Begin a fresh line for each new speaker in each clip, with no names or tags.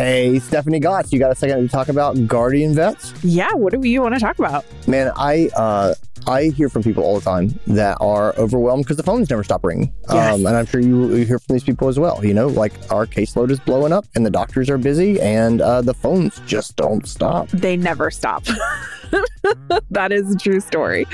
Hey, Stephanie Goss, you got a second to talk about Guardian Vets?
Yeah, what do you want to talk about?
Man, I uh, I hear from people all the time that are overwhelmed because the phones never stop ringing.
Yes.
Um, and I'm sure you, you hear from these people as well. You know, like our caseload is blowing up and the doctors are busy and uh, the phones just don't stop.
They never stop. that is a true story.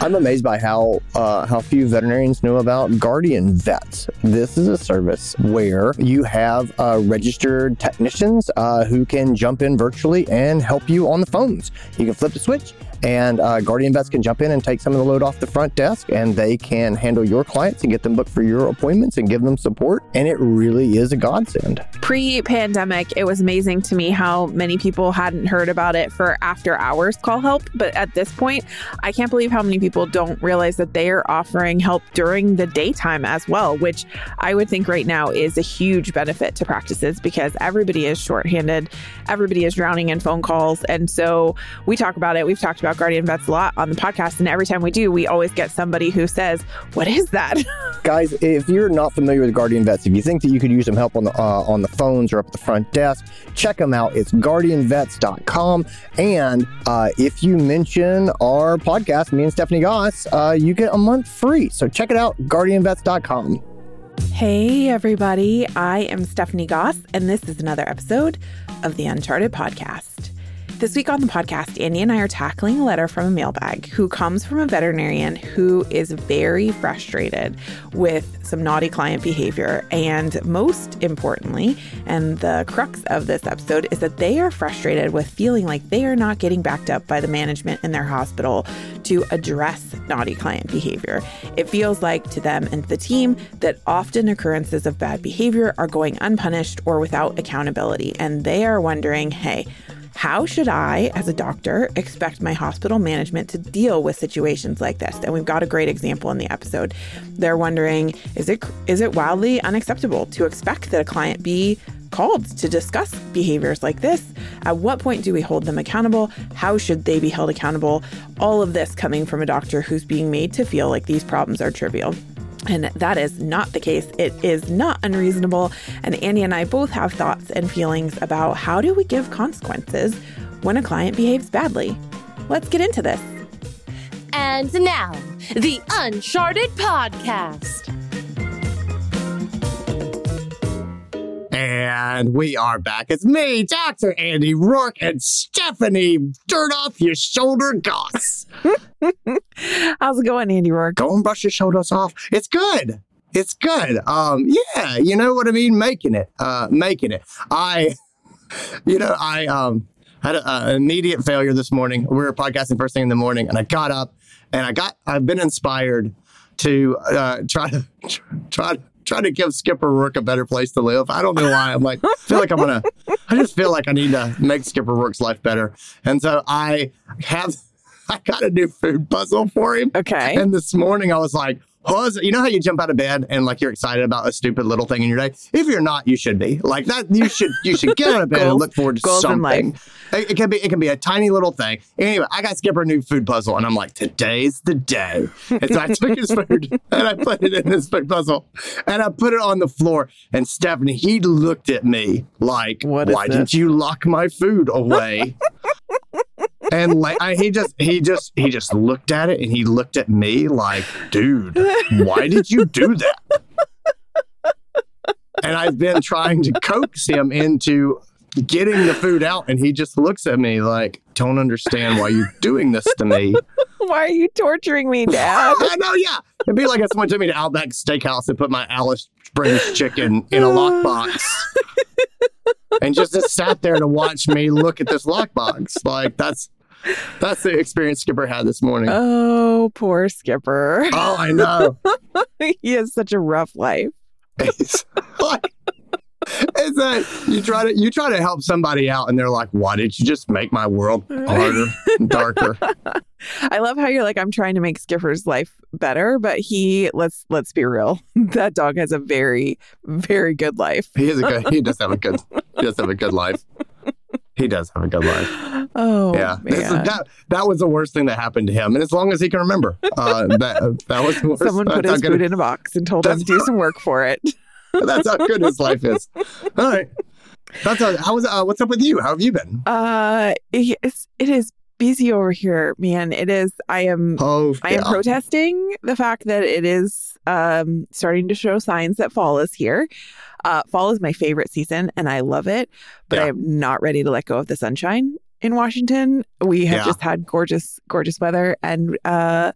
I'm amazed by how uh, how few veterinarians know about Guardian Vets. This is a service where you have uh, registered technicians uh, who can jump in virtually and help you on the phones. You can flip the switch, and uh, Guardian Vets can jump in and take some of the load off the front desk, and they can handle your clients and get them booked for your appointments and give them support. And it really is a godsend.
Pre pandemic, it was amazing to me how many people hadn't heard about it for after hours call help. But at this point, I can't believe how many people don't realize that they are offering help during the daytime as well, which I would think right now is a huge benefit to practices because everybody is shorthanded, everybody is drowning in phone calls. And so we talk about it. We've talked about Guardian Vets a lot on the podcast. And every time we do, we always get somebody who says, What is that?
Guys, if you're not familiar with Guardian Vets, if you think that you could use some help on the uh, on the phones or up at the front desk, check them out. It's guardianvets.com. And uh, if you mention our podcast, me and Stephanie Goss, uh, you get a month free. So check it out, guardianvets.com.
Hey, everybody. I am Stephanie Goss, and this is another episode of the Uncharted Podcast. This week on the podcast, Andy and I are tackling a letter from a mailbag who comes from a veterinarian who is very frustrated with some naughty client behavior. And most importantly, and the crux of this episode, is that they are frustrated with feeling like they are not getting backed up by the management in their hospital to address naughty client behavior. It feels like to them and the team that often occurrences of bad behavior are going unpunished or without accountability. And they are wondering, hey, how should I, as a doctor, expect my hospital management to deal with situations like this? And we've got a great example in the episode. They're wondering, is it is it wildly unacceptable to expect that a client be called to discuss behaviors like this? At what point do we hold them accountable? How should they be held accountable? All of this coming from a doctor who's being made to feel like these problems are trivial. And that is not the case. It is not unreasonable. And Andy and I both have thoughts and feelings about how do we give consequences when a client behaves badly. Let's get into this.
And now, the Uncharted Podcast.
And we are back. It's me, Dr. Andy Roark, and Stephanie Dirt Off Your Shoulder Goss.
How's it going, Andy Roark?
Go and brush your shoulders off. It's good. It's good. Um, yeah, you know what I mean? Making it. Uh, making it. I, you know, I um had an immediate failure this morning. We were podcasting first thing in the morning, and I got up and I got, I've been inspired to uh, try to, try to, try to give Skipper Roark a better place to live. I don't know why. I'm like, I feel like I'm gonna. I just feel like I need to make Skipper Roark's life better, and so I have. I got a new food puzzle for him.
Okay.
And this morning I was like, How's you know how you jump out of bed and like you're excited about a stupid little thing in your day? If you're not, you should be. Like that you should you should get out of bed and look forward to something. It, it can be it can be a tiny little thing. Anyway, I got Skipper a new food puzzle and I'm like, today's the day. And so I took his food and I put it in his food puzzle and I put it on the floor. And Stephanie, he looked at me like, why
this?"
did you lock my food away? and like I, he just he just he just looked at it and he looked at me like dude why did you do that? And i've been trying to coax him into getting the food out and he just looks at me like don't understand why you're doing this to me.
Why are you torturing me, Dad?
i know yeah. It'd be like if someone took me to outback steakhouse and put my alice springs chicken in a lockbox and just sat there to watch me look at this lockbox. Like that's that's the experience skipper had this morning
oh, poor Skipper.
Oh, I know.
he has such a rough life.
It's like, it's that you try to you try to help somebody out, and they're like, "Why did you just make my world harder, and darker?"
I love how you're like, I'm trying to make Skipper's life better, but he let's let's be real. That dog has a very, very good life.
He is a good. He does have a good. He does have a good life. He does have a good life.
Oh
Yeah, This is- that that was the worst thing that happened to him, and as long as he can remember, uh, that that was the worst.
Someone put
that's,
his food in a box and told him to do some work for it.
that's how good his life is. All right. That's how, how was uh, what's up with you? How have you been?
Uh, it's, it is busy over here, man. It is. I am.
Oh,
I am
yeah.
protesting the fact that it is um, starting to show signs that fall is here. Uh, fall is my favorite season, and I love it. But
Yeah.
I am not ready to let go of the sunshine in Washington. We have
Yeah.
just had gorgeous, gorgeous weather, and uh,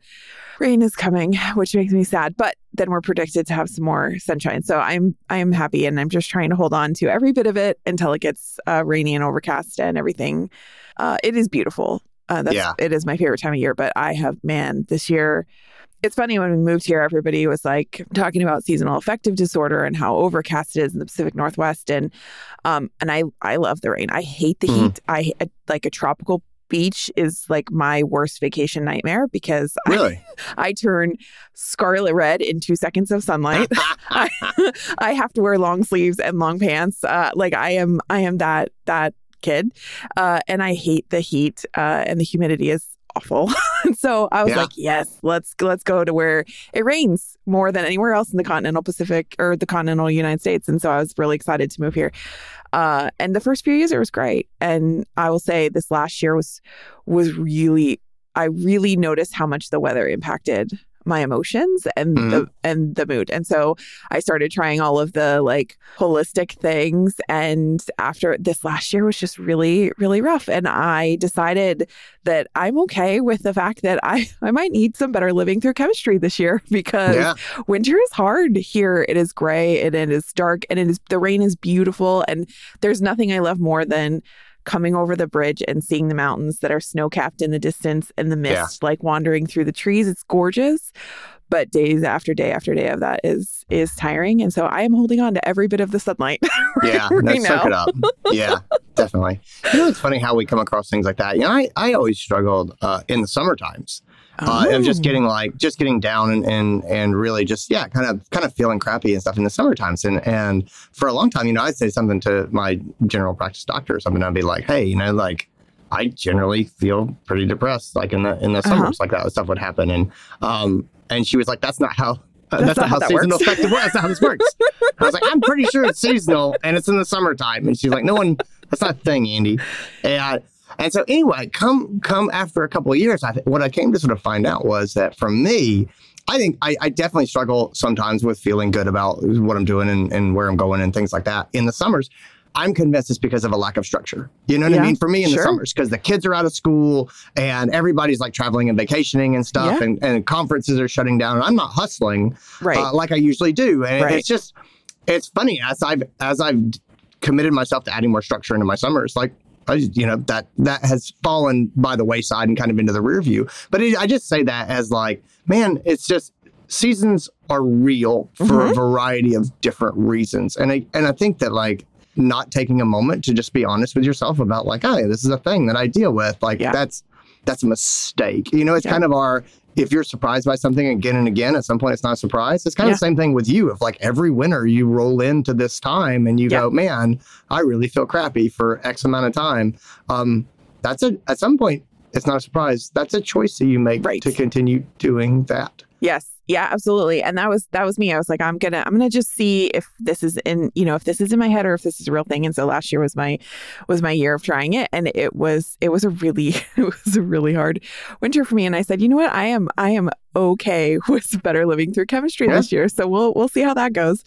rain is coming, which makes me sad. But then we're predicted to have some more sunshine, so I'm I am happy, and I'm just trying to hold on to every bit of it until it gets uh, rainy and overcast and everything. Uh, it is beautiful. Uh, that's
Yeah.
it is my favorite time of year. But I have man this year. It's funny when we moved here, everybody was like talking about seasonal affective disorder and how overcast it is in the Pacific Northwest, and um, and I I love the rain. I hate the
Mhm.
heat. I I- like a tropical beach is like my worst vacation nightmare because I,
Really?
I turn scarlet red in two seconds of sunlight. I, I have to wear long sleeves and long pants. Uh, like I am, I am that that kid, uh, and I hate the heat. Uh, and the humidity is awful. so I was
Yeah.
like, yes, let's let's go to where it rains more than anywhere else in the continental Pacific or the continental United States. And so I was really excited to move here. Uh, and the first few years it was great. And I will say this last year was was really I really noticed how much the weather impacted my emotions and the mm-hmm. and the mood. And so I started trying all of the like holistic things and after this last year was just really really rough and I decided that I'm okay with the fact that I I might need some better living through chemistry this year because
yeah.
winter is hard here. It is gray and it is dark and it is the rain is beautiful and there's nothing I love more than coming over the bridge and seeing the mountains that are snow capped in the distance and the mist like wandering through the trees. It's gorgeous. But days after day after day of that is is tiring. And so I am holding on to every bit of the sunlight.
Yeah, no,
right
soak it up. Yeah, definitely. You know, it's funny how we come across things like that. You know, I, I always struggled uh, in the summer times uh, of just getting like just getting down and, and and really just yeah, kind of kind of feeling crappy and stuff in the summer times. And and for a long time, you know, I'd say something to my general practice doctor or something. I'd be like, hey, you know, like I generally feel pretty depressed, like in the in the
Uh-huh.
summers, like that stuff would happen. And um and she was like, that's not how. Uh, that's, not how,
that
seasonal
works.
affective works. That's not how this works. I was like, I'm pretty sure it's seasonal and it's in the summertime. And she's like, no one, that's not a thing, Andy. And, and so anyway, come come after a couple of years, I th- what I came to sort of find out was that for me, I think I, I definitely struggle sometimes with feeling good about what I'm doing and, and where I'm going and things like that. In the summers, I'm convinced it's because of a lack of structure. You know what
Yeah,
I mean? For me in
sure.
the summers, because the kids are out of school and everybody's like traveling and vacationing and stuff,
Yeah.
and, and conferences are shutting down. And I'm not hustling
right.
uh, like I usually do. And
Right.
it's just, it's funny as I've as I've committed myself to adding more structure into my summers, like. I, you know that that has fallen by the wayside and kind of into the rear view. But it, I just say that as like, man, it's just seasons are real for a
Mhm.
variety of different reasons, and I and I think that like not taking a moment to just be honest with yourself about like, hey, this is a thing that I deal with. Like
Yeah.
that's that's a mistake. You know, it's
Yeah.
kind of our if you're surprised by something again and again, at some point it's not a surprise. It's kind
Yeah.
of the same thing with you. If like every winter you roll into this time and you
Yeah.
go, man, I really feel crappy for X amount of time. Um, that's a at some point it's not a surprise. That's a choice that you make
Right.
to continue doing that.
Yes. Yeah, absolutely. And that was that was me. I was like, I'm gonna I'm gonna just see if this is in you know if this is in my head or if this is a real thing. And so last year was my was my year of trying it, and it was it was a really it was a really hard winter for me. And I said, you know what, I am I am okay with better living through chemistry
Yeah.
this year. So we'll we'll see how that goes.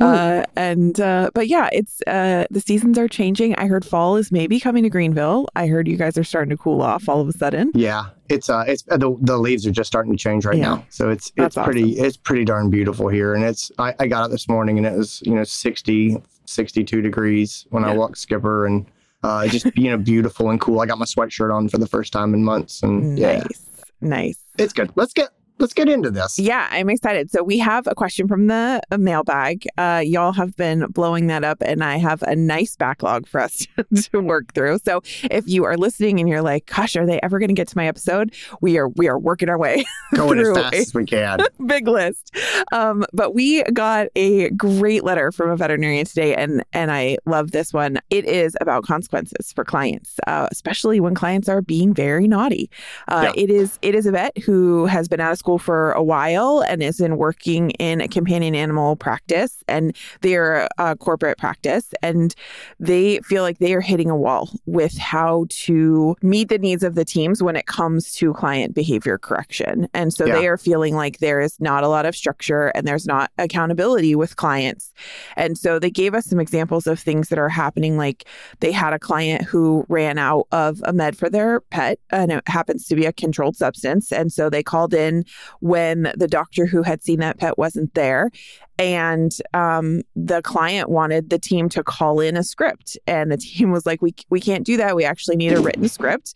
Uh, and uh, but yeah, it's uh, the seasons are changing. I heard fall is maybe coming to Greenville. I heard you guys are starting to cool off all of a sudden.
Yeah, it's uh, it's uh, the the leaves are just starting to change right
Yeah.
now, so it's
That's
it's pretty it's pretty darn beautiful here, and it's I, I got up this morning and it was you know 60, 62 degrees when I walked Skipper, and uh, just you know beautiful and cool. I got my sweatshirt on for the first time in months, and yeah,
Nice, nice.
it's good. Let's get let's get into this.
Yeah, I'm excited. So we have a question from the mailbag. Uh, y'all have been blowing that up, and I have a nice backlog for us to work through. So if you are listening and you're like, "Gosh, are they ever going to get to my episode?" We are we are working our way
Going as fast as we can.
big list. Um, but we got a great letter from a veterinarian today, and and I love this one. It is about consequences for clients, uh, especially when clients are being very naughty. Uh,
Yeah.
It is it is a vet who has been out of school for a while and is in working in a companion animal practice and they're a corporate practice and they feel like they are hitting a wall with how to meet the needs of the teams when it comes to client behavior correction. And so
Yeah.
they are feeling like there is not a lot of structure and there's not accountability with clients. And so they gave us some examples of things that are happening like they had a client who ran out of a med for their pet and it happens to be a controlled substance and so they called in when the doctor who had seen that pet wasn't there. And um, the client wanted the team to call in a script. And the team was like we, we can't do that. We actually need a written script.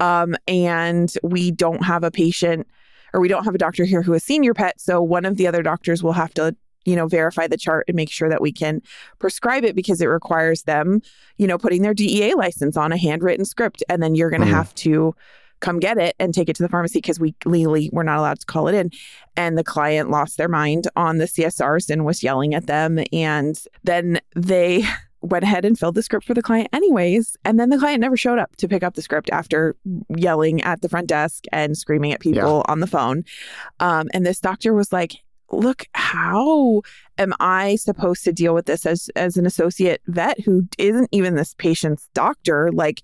Um, and we don't have a patient or we don't have a doctor here who has seen your pet. So one of the other doctors will have to you know verify the chart and make sure that we can prescribe it because it requires them you know putting their DEA license on a handwritten script. And then you're going to
Mhm.
have to come get it and take it to the pharmacy because we legally we're not allowed to call it in. And the client lost their mind on the CSRs and was yelling at them. And then they went ahead and filled the script for the client anyways. And then the client never showed up to pick up the script after yelling at the front desk and screaming at people on the phone. Um, and this doctor was like look how am i supposed to deal with this as as an associate vet who isn't even this patient's doctor? Like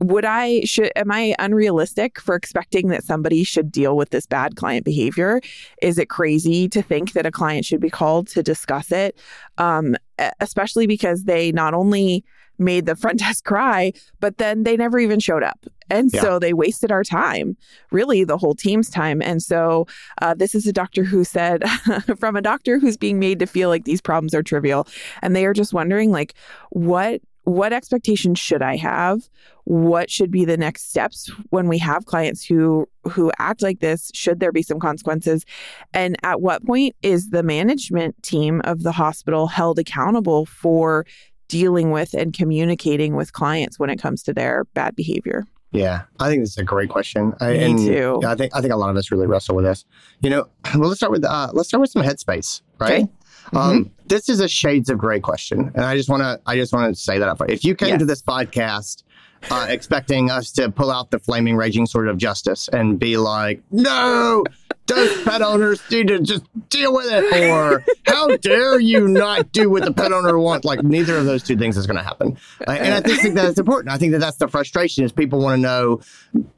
would i should am i unrealistic for expecting that somebody should deal with this bad client behavior? Is it crazy to think that a client should be called to discuss it? Um, especially because they not only made the front desk cry but then they never even showed up. And
Yeah.
so they wasted our time really the whole team's time. And so uh, this is a doctor who said from a doctor who's being made to feel like these problems are trivial. And they are just wondering like what what expectations should i have what should be the next steps when we have clients who who act like this should there be some consequences and at what point is the management team of the hospital held accountable for dealing with and communicating with clients when it comes to their bad behavior
Yeah, I think this is a great question. I,
Me
and
too.
I think I think a lot of us really wrestle with this. You know, well, let's start with uh, let's start with some headspace, right?
Okay. Mm-hmm.
Um, this is a shades of gray question, and I just want to I just want to say that up front. If you came to this podcast uh, expecting us to pull out the flaming raging sword of justice and be like, "No, those pet owners need to just deal with it," or "How dare you not do what the pet owner wants?" Like neither of those two things is going to happen, Uh, and I just think that's important. I think that that's the frustration is people want to know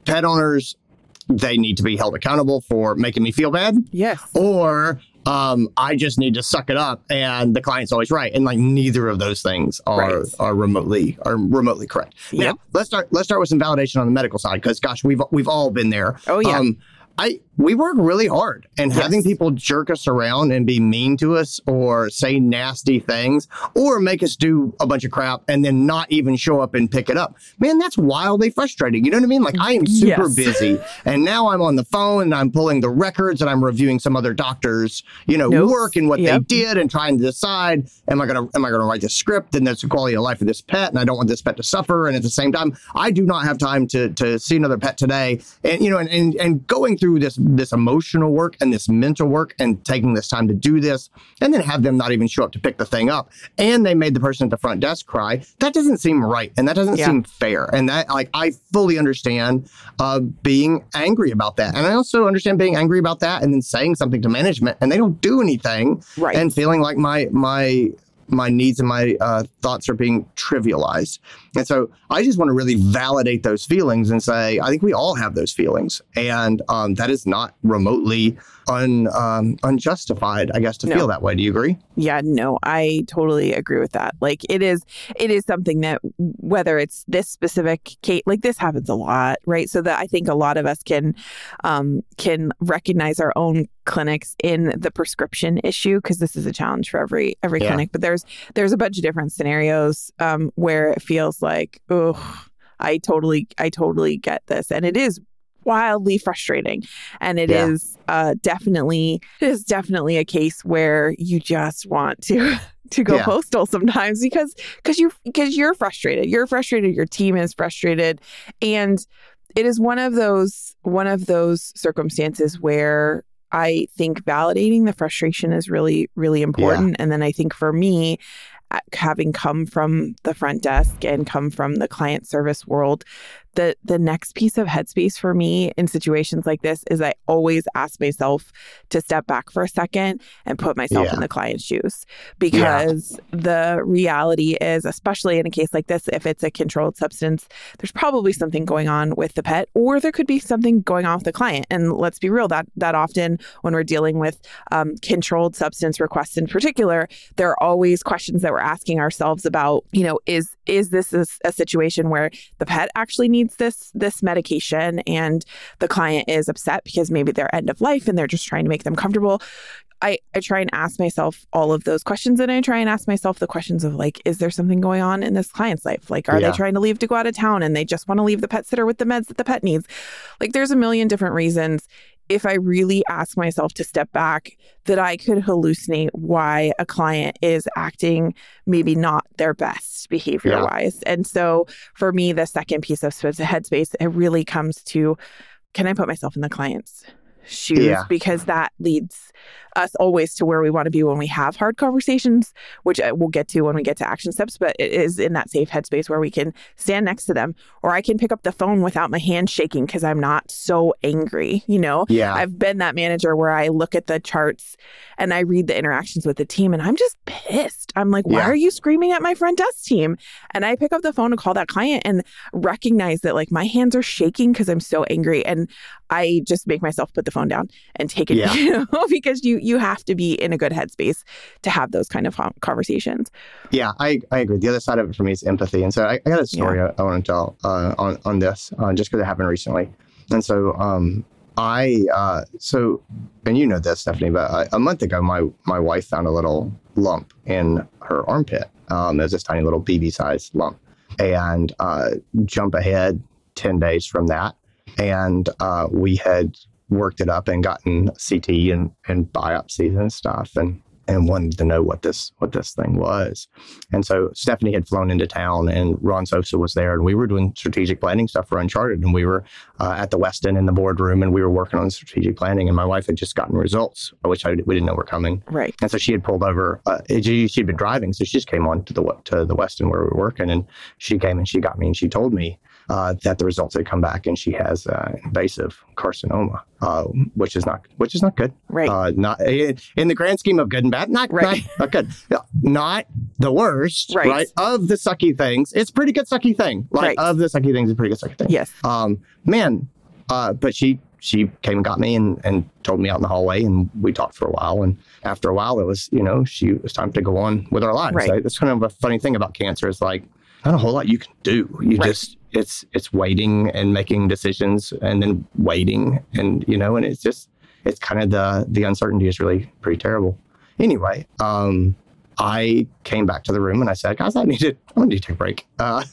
pet owners they need to be held accountable for making me feel bad
yes
or um, I just need to suck it up and the client's always right. And like neither of those things are
Right.
are remotely are remotely correct. Now
Yep.
let's start let's start with some validation on the medical side because gosh, we've we've all been there.
Oh, yeah.
Um, I we work really hard and
Yes.
having people jerk us around and be mean to us or say nasty things or make us do a bunch of crap and then not even show up and pick it up. Man, that's wildly frustrating. You know what I mean? Like I am super
Yes.
busy and now I'm on the phone and I'm pulling the records and I'm reviewing some other doctors, you know,
Notes.
work and what
Yep.
they did and trying to decide am I going to am I going to write the script and that's the quality of life of this pet and I don't want this pet to suffer and at the same time I do not have time to to see another pet today and you know and and, and going through this this emotional work and this mental work and taking this time to do this and then have them not even show up to pick the thing up. And they made the person at the front desk cry. That doesn't seem right and that doesn't
Yeah.
seem fair. And that like I fully understand uh, being angry about that. And I also understand being angry about that and then saying something to management and they don't do anything
right.
and feeling like my my my needs and my uh, thoughts are being trivialized. And so I just want to really validate those feelings and say, I think we all have those feelings. And um, that is not remotely un, um, unjustified, I guess, to
No.
feel that way. Do you agree?
Yeah, no, I totally agree with that. Like it is it is something that whether it's this specific case like this happens a lot, right? So that I think a lot of us can um can recognize our own clinics in the prescription issue because this is a challenge for every every
Yeah.
clinic, but there's there's a bunch of different scenarios um where it feels like, oh, I totally I totally get this and it is wildly frustrating. And it is
Yeah.
uh definitely it is definitely a case where you just want to to go
Yeah.
postal sometimes because because you because you're frustrated. You're frustrated. Your team is frustrated. And it is one of those one of those circumstances where I think validating the frustration is really really important. And then I think for me having come from the front desk and come from the client service world the the next piece of headspace for me in situations like this is I always ask myself to step back for a second and put myself
Yeah.
in the client's shoes. Because the reality is especially in a case like this if it's a controlled substance there's probably something going on with the pet or there could be something going on with the client. And let's be real that that often when we're dealing with um, controlled substance requests in particular there are always questions that we're asking ourselves about you know is is this a, a situation where the pet actually needs this this medication and the client is upset because maybe they're end of life and they're just trying to make them comfortable I, I try and ask myself all of those questions and I try and ask myself the questions of like, is there something going on in this client's life? Like, are
Yeah.
they trying to leave to go out of town and they just want to leave the pet sitter with the meds that the pet needs? Like, there's a million different reasons. If I really ask myself to step back, that I could hallucinate why a client is acting maybe not their best behavior wise. And so for me, the second piece of space- headspace, it really comes to can I put myself in the client's shoes?
Yeah.
Because that leads us always to where we want to be when we have hard conversations, which uh, we'll get to when we get to action steps, but it is in that safe headspace where we can stand next to them or I can pick up the phone without my hand shaking because I'm not so angry, you know?
Yeah.
I've been that manager where I look at the charts and I read the interactions with the team and I'm just pissed. I'm like, why
Yeah.
are you screaming at my front desk team? And I pick up the phone to call that client and recognize that like my hands are shaking because I'm so angry. And I just make myself put the phone down and take it,
Yeah.
you know, because you you have to be in a good headspace to have those kind of conversations.
Yeah, I, I agree. The other side of it for me is empathy. And so I, I got a story I, I want to tell uh, on, on this uh, just because it happened recently. And so um, I, uh, so, and you know this, Stephanie, but uh, a month ago, my, my wife found a little lump in her armpit. Um, it was this tiny little BB sized lump. And uh, jump ahead 10 days from that. And uh, we had worked it up and gotten CT and, and biopsies and stuff. And and wanted to know what this what this thing was. And so Stephanie had flown into town, and Ron Sosa was there, and we were doing strategic planning stuff for Uncharted, and we were uh, at the Westin in the boardroom, and we were working on strategic planning. And my wife had just gotten results, which I, we didn't know were coming.
Right.
And so she had pulled over. Uh, she, she'd been driving, so she just came on to the to the Westin where we were working, and she came and she got me, and she told me uh, that the results had come back, and she has uh, invasive carcinoma, uh, which is not which is not good.
Right.
Uh, not in the grand scheme of good and bad, not
Right.
not, not good. Not the worst,
Right.
right. Of the sucky things, it's a pretty good sucky thing. Like
Right.
of the sucky things, it's pretty good sucky thing.
yes.
Um, man, uh, but she she came and got me and, and told me out in the hallway and we talked for a while and after a while it was you know she it was time to go on with our lives.
Right.
Right? That's kind of a funny thing about cancer is like not a whole lot you can do. You
Right.
just it's it's waiting and making decisions and then waiting and you know and it's just it's kind of the the uncertainty is really pretty terrible. Anyway, um, I came back to the room and I said, guys, I need to I need to take a break. Uh,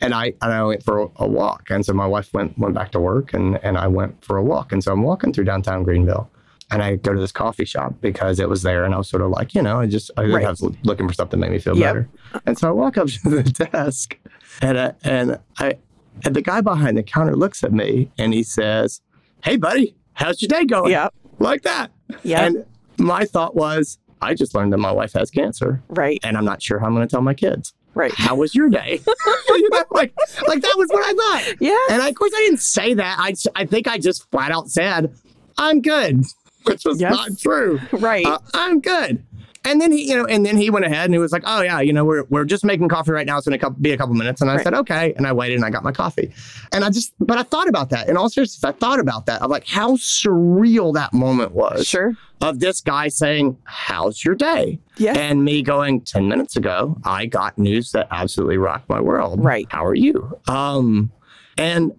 and I and I went for a, walk. And so my wife went went back to work and and I went for a walk. And so I'm walking through downtown Greenville. And I go to this coffee shop because it was there, and I was sort of like, you know, I just I,
Right.
Was looking for something to make me feel
Yep.
better. And so I walk up to the desk, and I, and I and the guy behind the counter looks at me and he says, "Hey, buddy, how's your day going?"
Yep.
like that.
Yep.
And my thought was, I just learned that my wife has cancer,
right.
and I'm not sure how I'm going to tell my kids.
Right.
How was your day? You know, like, like that was what I thought.
Yeah.
And I, of course, I didn't say that. I, I think I just flat out said, "I'm good," which was
Yes.
not true.
Right.
Uh, I'm good. And then he, you know, and then he went ahead and he was like, "Oh yeah, you know, we're we're just making coffee right now. It's going to be a couple minutes." And I
Right.
said, "Okay." And I waited and I got my coffee. And I just, but I thought about that. In all seriousness, I thought about that. Of like how surreal that moment was
sure.
of this guy saying, "How's your day?"
Yes.
And me going, 10 minutes ago, I got news that absolutely rocked my world.
Right.
How are you? Um, and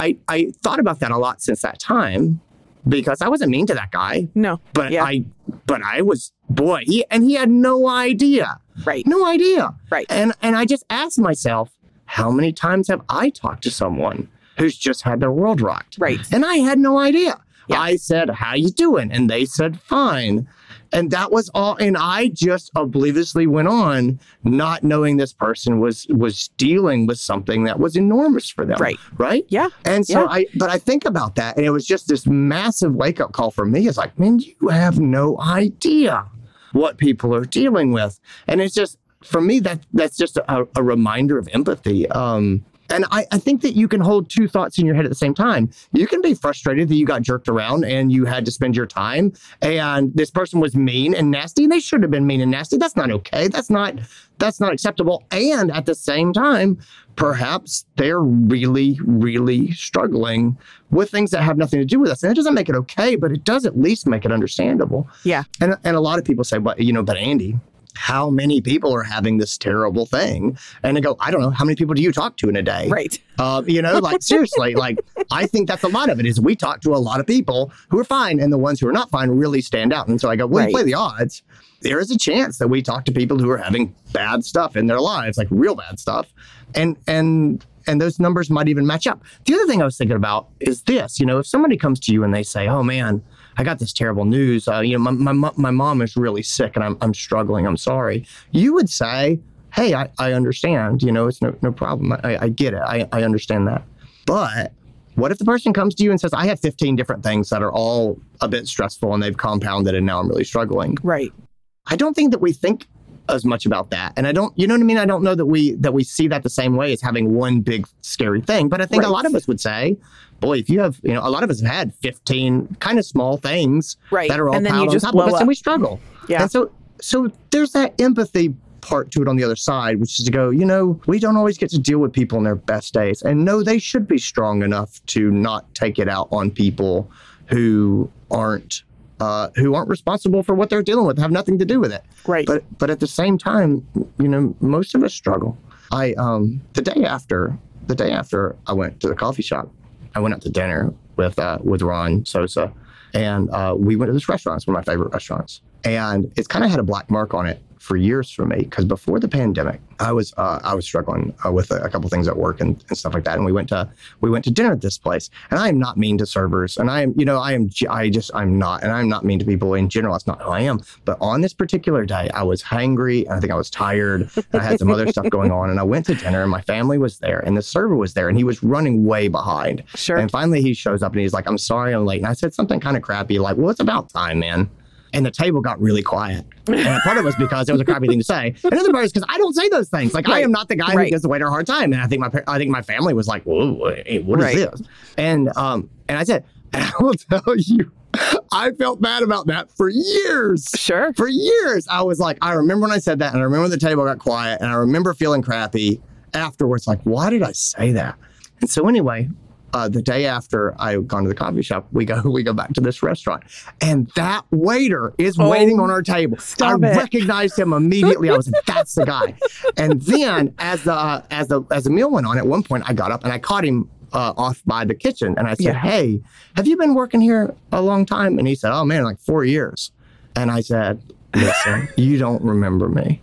I, I thought about that a lot since that time because I wasn't mean to that guy,
no.
but
Yeah.
I, but I was, boy, he, and he had no idea,
Right.
no idea.
Right.
And, and I just asked myself, how many times have I talked to someone who's just had their world rocked?
Right.
And I had no idea.
Yeah.
I said, "How you doing?" And they said, "Fine." And that was all. And I just obliviously went on, not knowing this person was was dealing with something that was enormous for them.
Right.
Right.
Yeah.
And so
Yeah.
I, but I think about that, and it was just this massive wake up call for me. It's like, man, you have no idea what people are dealing with, and it's just for me that that's just a, a reminder of empathy. Um, And I, I think that you can hold two thoughts in your head at the same time. You can be frustrated that you got jerked around and you had to spend your time and this person was mean and nasty and they should have been mean and nasty. That's not okay. That's not that's not acceptable. And at the same time, perhaps they're really, really struggling with things that have nothing to do with us. And it doesn't make it okay, but it does at least make it understandable.
Yeah.
And and a lot of people say, but you know, but Andy, how many people are having this terrible thing? And I go, I don't know. How many people do you talk to in a day?
Right.
Uh, you know, like seriously, like I think that's a lot of it is we talk to a lot of people who are fine and the ones who are not fine really stand out. And so I go, well,
Right.
play the odds. There is a chance that we talk to people who are having bad stuff in their lives, like real bad stuff. And, and, and those numbers might even match up. The other thing I was thinking about is this, you know, if somebody comes to you and they say, oh man, I got this terrible news. Uh, you know, my, my, my mom is really sick and I'm, I'm struggling. I'm sorry. You would say, hey, I, I understand. You know, it's no, no problem. I, I get it. I, I understand that. But what if the person comes to you and says, I have 15 different things that are all a bit stressful and they've compounded and now I'm really struggling?
Right.
I don't think that we think as much about that. And I don't, you know what I mean? I don't know that we that we see that the same way as having one big scary thing. But I think a lot of us would say, boy, if you have, you know, a lot of us have had 15 kind of small things
Right.
that are all
and then
piled
you
on top of us
up.
and we struggle.
Yeah.
And so so there's that empathy part to it on the other side, which is to go, you know, we don't always get to deal with people in their best days. And no, they should be strong enough to not take it out on people who aren't uh, who aren't responsible for what they're dealing with, have nothing to do with it.
Right.
But but at the same time, you know, most of us struggle. I um the day after the day after I went to the coffee shop, I went out to dinner with uh, with Ron Sosa, and uh, we went to this restaurant. It's one of my favorite restaurants, and it's kind of had a black mark on it for years for me because before the pandemic, I was uh, I was struggling uh, with a, a couple things at work and, and stuff like that. And we went to we went to dinner at this place, and I am not mean to servers, and I am you know I am I just I'm not, and I'm not mean to people in general. That's not who I am. But on this particular day, I was hangry, and I think I was tired, and I had some other stuff going on, and I went to dinner, and my family was there, and the server was there, and he was running way behind.
Sure.
And finally, he shows up and he's like, I'm sorry I'm late. And I said something kind of crappy, like, well, it's about time, man. And the table got really quiet. And part of it was because it was a crappy thing to say. Another part is because I don't say those things. Like, I am not the guy
Right.
who gives the waiter a hard time. And I think my I think my family was like, whoa, what is
Right.
this? And um, and I said, and I will tell you, I felt bad about that for years
Sure.
for years, I was like, I remember when I said that, and I remember the table got quiet, and I remember feeling crappy afterwards. Like, why did I say that? And so anyway, uh, the day after I had gone to the coffee shop, we go we go back to this restaurant, and that waiter is
Oh,
waiting on our table. I
it.
recognized him immediately. I was like, that's the guy. And then as the uh, as the as the meal went on, at one point I got up and I caught him. Uh, off by the kitchen, and I said,
Yeah.
"Hey, have you been working here a long time?" And he said, "Oh man, like four years." And I said, Listen, you don't remember me.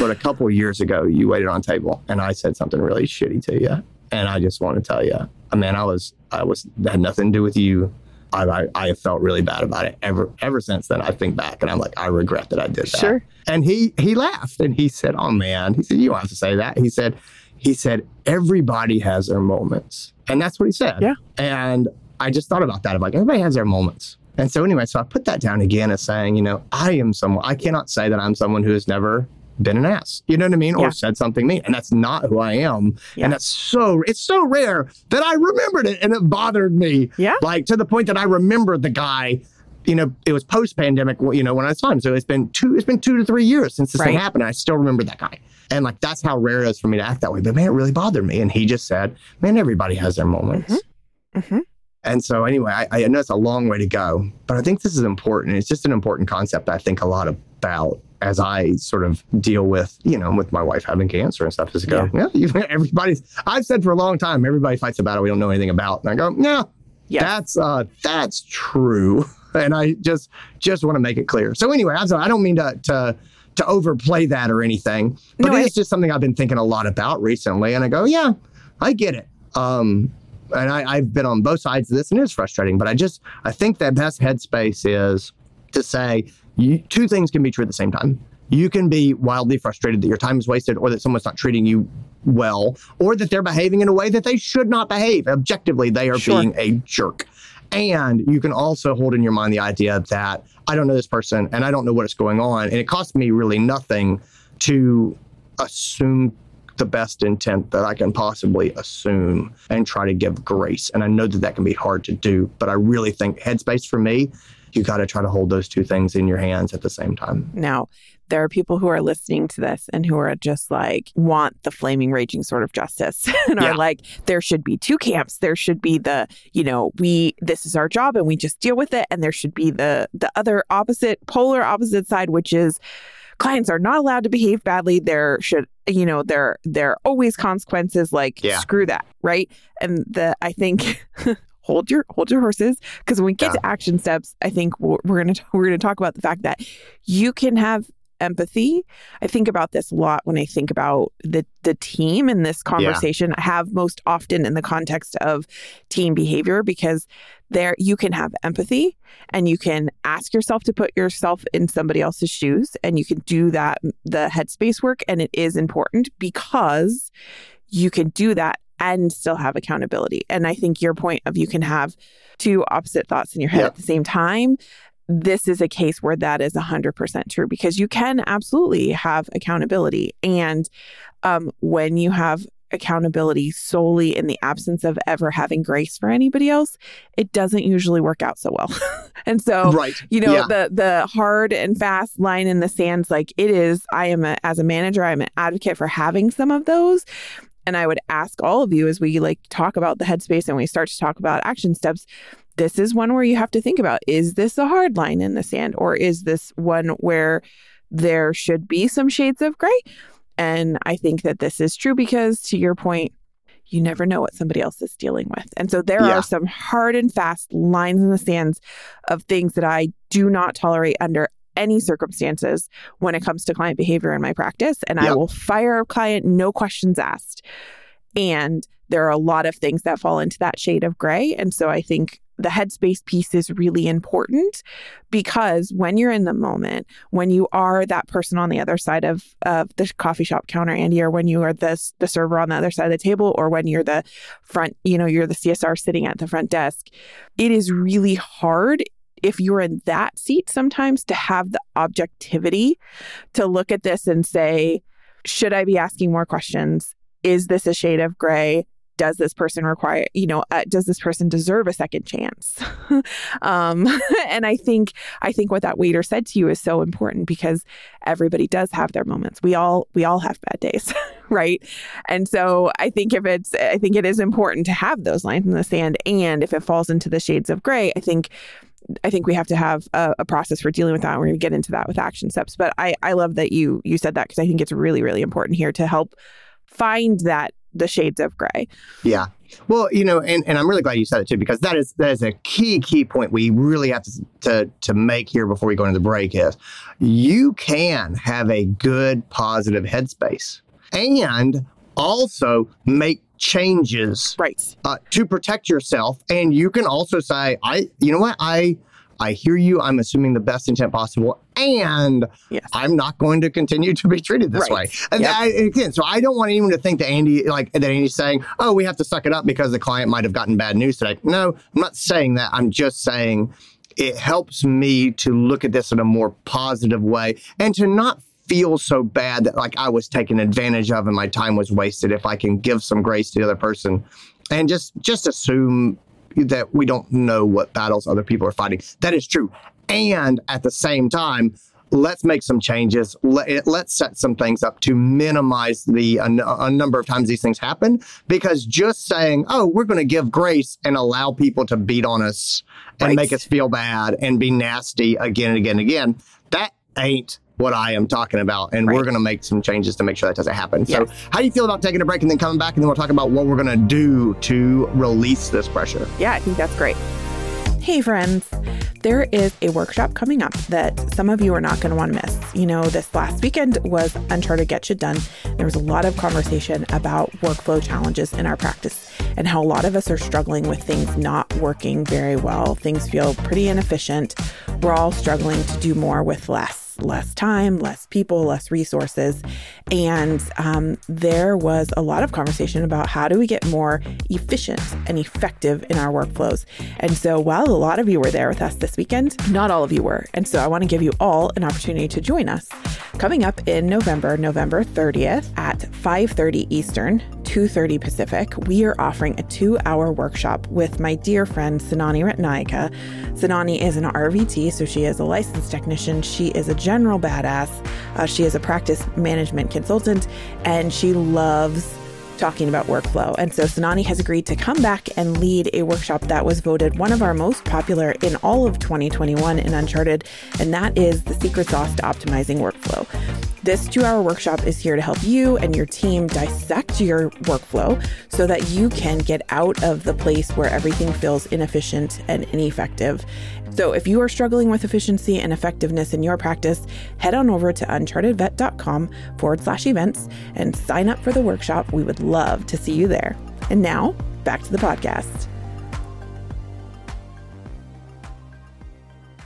But a couple of years ago, you waited on table and I said something really shitty to you. And I just want to tell you, I mean, I was, I was, that had nothing to do with you. I, I, I have felt really bad about it ever, ever since then. I think back and I'm like, I regret that I did that.
Sure.
And he, he laughed and he said, Oh man, he said, You don't have to say that. He said, he said, everybody has their moments. And that's what he said.
Yeah.
And I just thought about that. of like, everybody has their moments. And so anyway, so I put that down again as saying, you know, I am someone, I cannot say that I'm someone who has never been an ass. You know what I mean?
Yeah.
Or said something mean. And that's not who I am.
Yeah.
And that's so, it's so rare that I remembered it and it bothered me.
Yeah.
Like to the point that I remembered the guy, you know, it was post pandemic, you know, when I saw him. So it's been two, it's been two to three years since this thing happened. I still remember that guy. And like, that's how rare it is for me to act that way. But man, it really bothered me. And he just said, man, everybody has their moments.
Mhm.
And so, anyway, I, I know it's a long way to go, but I think this is important. It's just an important concept I think a lot about as I sort of deal with, you know, with my wife having cancer and stuff. Is go, yeah, you, everybody's. I've said for a long time, everybody fights a battle we don't know anything about, and I go, yeah,
Yes.
that's uh, that's true, and I just just want to make it clear. So anyway, sorry, I don't mean to to to overplay that or anything, but
No,
it
I-
just something I've been thinking a lot about recently, and I go, yeah, I get it. Um, and I, I've been on both sides of this, and it is frustrating. But I just I think that best headspace is to say you, two things can be true at the same time. You can be wildly frustrated that your time is wasted, or that someone's not treating you well, or that they're behaving in a way that they should not behave. Objectively, they are
Sure.
being a jerk. And you can also hold in your mind the idea that I don't know this person and I don't know what is going on. And it costs me really nothing to assume the best intent that I can possibly assume and try to give grace. And I know that that can be hard to do, but I really think headspace for me, you got to try to hold those two things in your hands at the same time.
Now, there are people who are listening to this and who are just like want the flaming raging sort of justice and yeah. are like there should be two camps there should be the you know we this is our job and we just deal with it and there should be the the other opposite polar opposite side which is clients are not allowed to behave badly there should you know there there are always consequences like yeah. screw that right and the i think hold your hold your horses because when we get yeah. to action steps i think we're, we're going to we're to talk about the fact that you can have empathy. I think about this a lot when I think about the the team in this conversation. Yeah. I have most often in the context of team behavior because there you can have empathy and you can ask yourself to put yourself in somebody else's shoes and you can do that the headspace work and it is important because you can do that and still have accountability. And I think your point of you can have two opposite thoughts in your head at the same time this is a case where that is 100% true because you can absolutely have accountability. And um, when you have accountability solely in the absence of ever having grace for anybody else, it doesn't usually work out so well. and so, right. you know, yeah. the the hard and fast line in the sands, like it is. I am a, as a manager, I'm an advocate for having some of those. And I would ask all of you as we like talk about the headspace and we start to talk about action steps this is one where you have to think about is this a hard line in the sand or is this one where there should be some shades of gray? And I think that this is true because, to your point, you never know what somebody else is dealing with. And so there yeah. are some hard and fast lines in the sands of things that I do not tolerate under any circumstances when it comes to client behavior in my practice. And yep. I will fire a client, no questions asked. And there are a lot of things that fall into that shade of gray. And so I think the headspace piece is really important because when you're in the moment, when you are that person on the other side of, of the coffee shop counter, Andy, or when you are the, the server on the other side of the table, or when you're the front, you know, you're the CSR sitting at the front desk, it is really hard if you're in that seat sometimes to have the objectivity to look at this and say, should I be asking more questions? Is this a shade of gray? Does this person require you know uh, does this person deserve a second chance um, and i think i think what that waiter said to you is so important because everybody does have their moments we all we all have bad days right and so i think if it's i think it is important to have those lines in the sand and if it falls into the shades of gray i think I think we have to have a, a process for dealing with that. We're going to get into that with action steps. But I, I love that you you said that because I think it's really really important here to help find that the shades of gray.
Yeah. Well, you know, and, and I'm really glad you said it too, because that is that is a key, key point we really have to, to to make here before we go into the break is you can have a good positive headspace and also make changes
right
uh, to protect yourself and you can also say i you know what i I hear you. I'm assuming the best intent possible, and yes. I'm not going to continue to be treated this right. way. And yep. I, again, so I don't want anyone to think that Andy, like that Andy's saying, "Oh, we have to suck it up because the client might have gotten bad news today." No, I'm not saying that. I'm just saying it helps me to look at this in a more positive way and to not feel so bad that like I was taken advantage of and my time was wasted if I can give some grace to the other person and just just assume that we don't know what battles other people are fighting. That is true. And at the same time, let's make some changes. Let, us set some things up to minimize the a, a, number of times these things happen. Because just saying, "Oh, we're going to give grace and allow people to beat on us and right. make us feel bad and be nasty again and again and again," that ain't what I am talking about. And right. we're going to make some changes to make sure that doesn't happen. Yes. So, how do you feel about taking a break and then coming back? And then we'll talk about what we're going to do to release this pressure.
Yeah, I think that's great. Hey, friends. There is a workshop coming up that some of you are not going to want to miss. You know, this last weekend was Uncharted Get Shit Done. There was a lot of conversation about workflow challenges in our practice and how a lot of us are struggling with things not working very well. Things feel pretty inefficient. We're all struggling to do more with less less time, less people, less resources. And um, there was a lot of conversation about how do we get more efficient and effective in our workflows. And so while a lot of you were there with us this weekend, not all of you were. And so I want to give you all an opportunity to join us. Coming up in November, November 30th at 5:30 Eastern, 2:30 Pacific, we are offering a 2-hour workshop with my dear friend Senani Ratnayake. Senani is an RVT, so she is a licensed technician. She is a general badass. Uh, she is a practice management consultant, and she loves talking about workflow. And so Senani has agreed to come back and lead a workshop that was voted one of our most popular in all of 2021 in Uncharted, and that is the secret sauce to optimizing workflow. This two hour workshop is here to help you and your team dissect your workflow so that you can get out of the place where everything feels inefficient and ineffective. So, if you are struggling with efficiency and effectiveness in your practice, head on over to unchartedvet.com forward slash events and sign up for the workshop. We would love to see you there. And now, back to the podcast.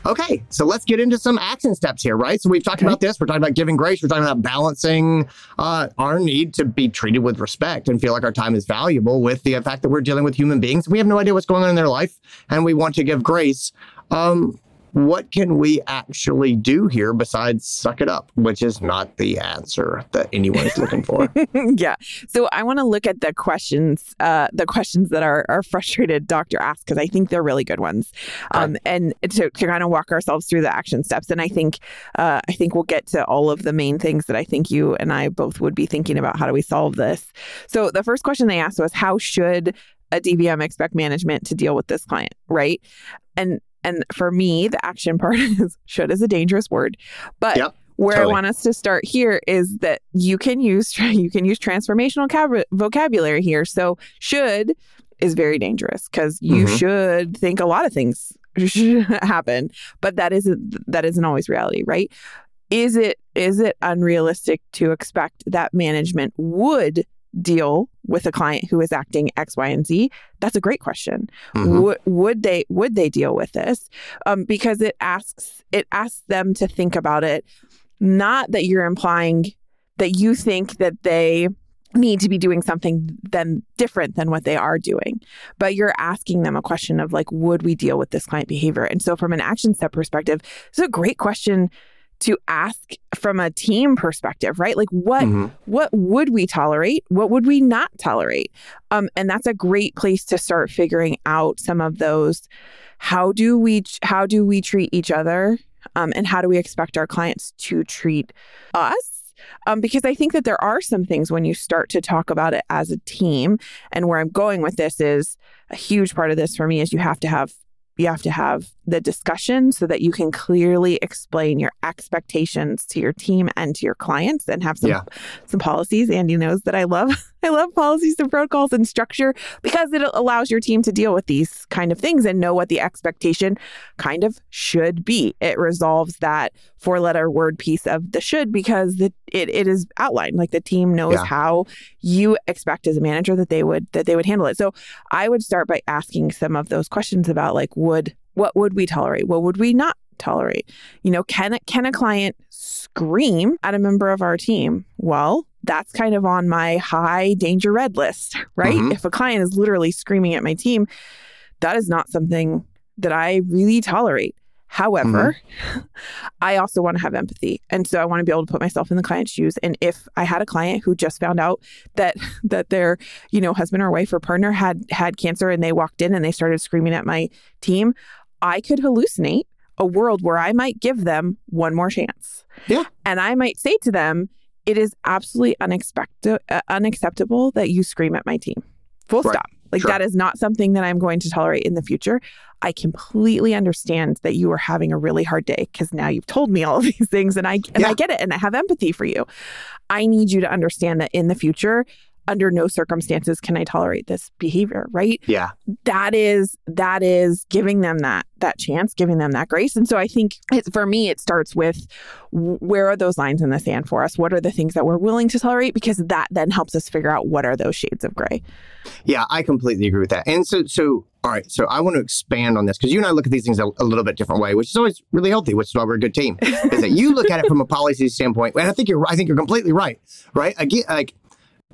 Okay, so let's get into some action steps here, right? So we've talked
Okay.
about this. We're talking about giving grace. We're talking about balancing uh, our need to be treated with respect and feel like our time is valuable with the fact that we're dealing with human beings. We have no idea what's going on in their life, and we want to give grace. Um, what can we actually do here besides suck it up, which is not the answer that anyone is looking for?
yeah. So I want to look at the questions, uh, the questions that our, our frustrated doctor asked, because I think they're really good ones. Um, and to, to kind of walk ourselves through the action steps. And I think, uh, I think we'll get to all of the main things that I think you and I both would be thinking about. How do we solve this? So the first question they asked was, how should a DVM expect management to deal with this client? Right. And, and for me, the action part is should is a dangerous word, but
Yep.
where
Totally.
I want us to start here is that you can use you can use transformational cab- vocabulary here. So should is very dangerous because you
Mhm.
should think a lot of things should happen, but that isn't that isn't always reality, right? Is it is it unrealistic to expect that management would deal with a client who is acting X, Y, and Z? That's a great question
Mhm.
would would they would they deal with this um, because it asks it asks them to think about it not that you're implying that you think that they need to be doing something then different than what they are doing but you're asking them a question of like would we deal with this client behavior and so from an action step perspective it's a great question to ask from a team perspective right? Like what
Mhm.
what would we tolerate? What would we not tolerate? Um, and that's a great place to start figuring out some of those how do we how do we treat each other? Um, and how do we expect our clients to treat us? Um, because i think that there are some things when you start to talk about it as a team and where i'm going with this is a huge part of this for me is you have to have you have to have the discussion so that you can clearly explain your expectations to your team and to your clients and have some
Yeah.
some policies. Andy knows that I love I love policies and protocols and structure because it allows your team to deal with these kind of things and know what the expectation kind of should be. It resolves that four letter word piece of the should because it, it, it is outlined like the team knows
Yeah.
how you expect as a manager that they would that they would handle it. So I would start by asking some of those questions about like would what would we tolerate? What would we not tolerate? You know, can can a client scream at a member of our team? Well, that's kind of on my high danger red list, right?
Mhm.
If a client is literally screaming at my team, that is not something that I really tolerate. However, I also want to have empathy. And so I want to be able to put myself in the client's shoes. And if I had a client who just found out that that their, you know, husband or wife or partner had had cancer and they walked in and they started screaming at my team, I could hallucinate a world where I might give them one more chance.
Yeah.
And I might say to them, it is absolutely unexpected, uh, unacceptable that you scream at my team. Full
Right.
stop. Like
Sure.
that is not something that I'm going to tolerate in the future. I completely understand that you are having a really hard day because now you've told me all of these things and I and
Yeah.
I get it and I have empathy for you. I need you to understand that in the future, under no circumstances can I tolerate this behavior, right?
Yeah.
that is that is giving them that that chance giving them that grace and so i think it's for me it starts with where are those lines in the sand for us what are the things that we're willing to tolerate because that then helps us figure out what are those shades of gray
Yeah, I completely agree with that. And so, so all right. So I want to expand on this because you and I look at these things a, a little bit different way, which is always really healthy, which is why we're a good team. is that you look at it from a policy standpoint, and I think you're, I think you're completely right. Right? Again, like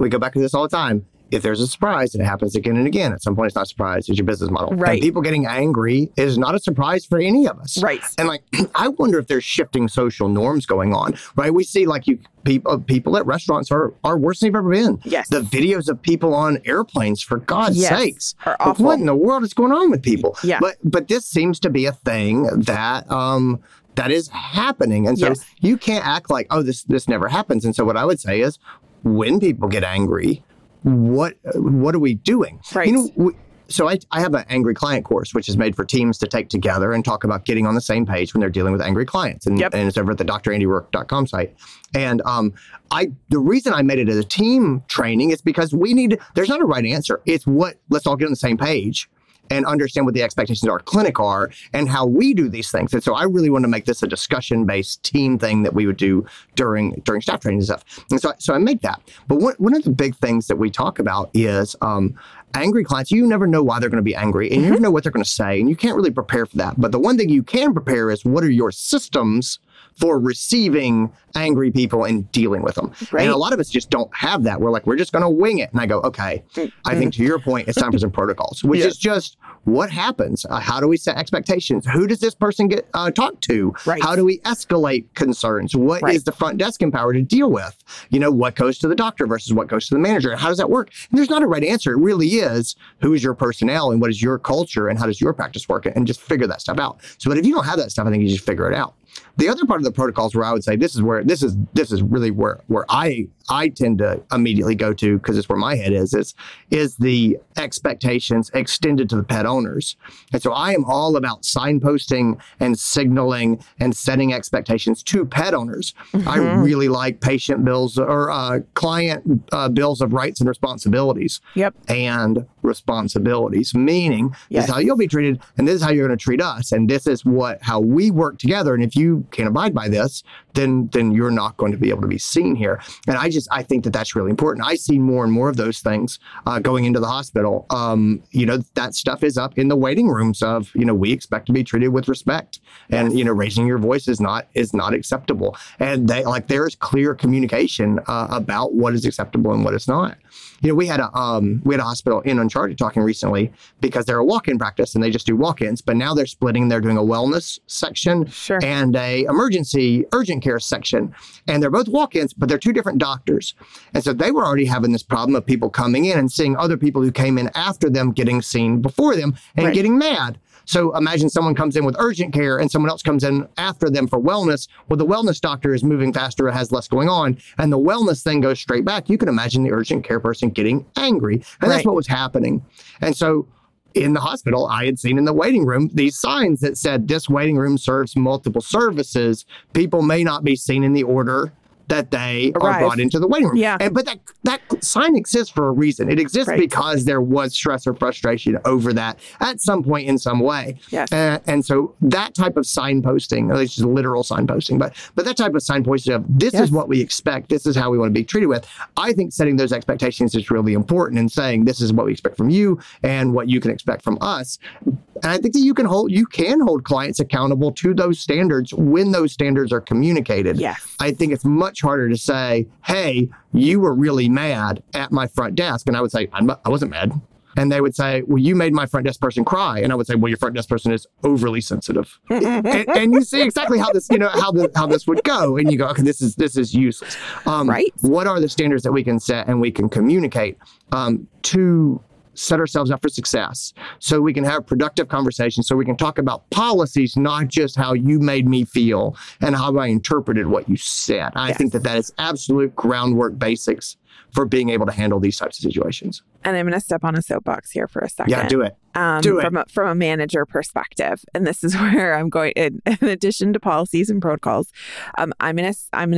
we go back to this all the time. if there's a surprise it happens again and again, at some point it's not a surprise, it's your business model.
Right.
And people getting angry is not a surprise for any of us.
Right.
And like, I wonder if there's shifting social norms going on, right? We see like you people people at restaurants are are worse than they've ever been.
Yes.
The videos of people on airplanes, for God's
Yes,
sakes,
are awful.
what in the world is going on with people?
Yeah.
But but this seems to be a thing that um that is happening, and so
Yes.
you can't act like oh this this never happens. And so what I would say is when people get angry, what what are we doing?
Right.
You know. We, so I, I have an angry client course, which is made for teams to take together and talk about getting on the same page when they're dealing with angry clients. And,
Yep.
and it's over at the drandyroark.com site. And um, I the reason I made it as a team training is because we need there's not a right answer. It's what let's all get on the same page and understand what the expectations of our clinic are and how we do these things. And so I really want to make this a discussion based team thing that we would do during during staff training and stuff. And so so I make that. But one one of the big things that we talk about is um, angry clients. You never know why they're going to be angry, and you never know what they're going to say, and you can't really prepare for that. But the one thing you can prepare is what are your systems for receiving angry people and dealing with them.
Right.
And a lot of us just don't have that. We're like, we're just going to wing it. And I go, okay, I think to your point, it's time for some protocols, which
Yeah.
is just what happens? Uh, how do we set expectations? Who does this person get uh, talked to?
Right.
How do we escalate concerns? What is
Right.
the front desk empowered to deal with? You know, what goes to the doctor versus what goes to the manager? How does that work? And there's not a right answer. It really is who is your personnel and what is your culture and how does your practice work and just figure that stuff out. So, but if you don't have that stuff, I think you just figure it out. The other part of the protocols where I would say this is where this is this is really where where I I tend to immediately go to because it's where my head is is is the expectations extended to the pet owners. And so I am all about signposting and signaling and setting expectations to pet owners. I really like patient bills or uh, client uh, bills of rights and responsibilities
Yep.
and responsibilities, meaning this is how you'll be treated and this is how you're going to treat us. And this is what how we work together. And if you can't abide by this, then then you're not going to be able to be seen here. And I just I think that that's really important. I see more and more of those things uh, going into the hospital. Um, you know, that stuff is up in the waiting rooms of, you know, we expect to be treated with respect. And, you know, raising your voice is not is not acceptable. And they like there is clear communication uh, about what is acceptable and what is not. You know, we had a um, we had a hospital in Uncharted talking recently because they're a walk-in practice and they just do walk-ins, but now they're splitting. They're doing a wellness section
Sure.
and a emergency urgent care section, and they're both walk-ins, but they're two different doctors. And so they were already having this problem of people coming in and seeing other people who came in after them getting seen before them and
Right.
getting mad. So imagine someone comes in with urgent care and someone else comes in after them for wellness. Well, the wellness doctor is moving faster, has less going on, and the wellness thing goes straight back. You can imagine the urgent care person getting angry. And that's what was happening. And so in the hospital, I had seen in the waiting room these signs that said this waiting room serves multiple services. People may not be seen in the order that they are brought into the waiting room.
Yeah.
And but that that sign exists for a reason. It exists
Right.
because there was stress or frustration over that at some point in some way.
Yes.
Uh, and so that type of signposting, at least just literal signposting, but but that type of signposting of this
Yes.
is what we expect, this is how we want to be treated with. I think setting those expectations is really important and saying this is what we expect from you and what you can expect from us. And I think that you can hold you can hold clients accountable to those standards when those standards are communicated.
Yes.
I think it's much harder to say, "Hey, you were really mad at my front desk," and I would say, I'm "I wasn't mad." And they would say, "Well, you made my front desk person cry," and I would say, "Well, your front desk person is overly sensitive." and, and you see exactly how this, you know, how the, how this would go, and you go, "Okay, this is this is useless." Um,
Right.
What are the standards that we can set and we can communicate um, to set ourselves up for success so we can have productive conversations so we can talk about policies not just how you made me feel and how i interpreted what you said i
Yes.
think that that is absolute groundwork basics for being able to handle these types of situations
And I'm going to step on a soapbox here for a second.
yeah do it
um,
Do it.
from a, from a manager perspective, and this is where I'm going. In, in addition to policies and protocols, um, I'm gonna I'm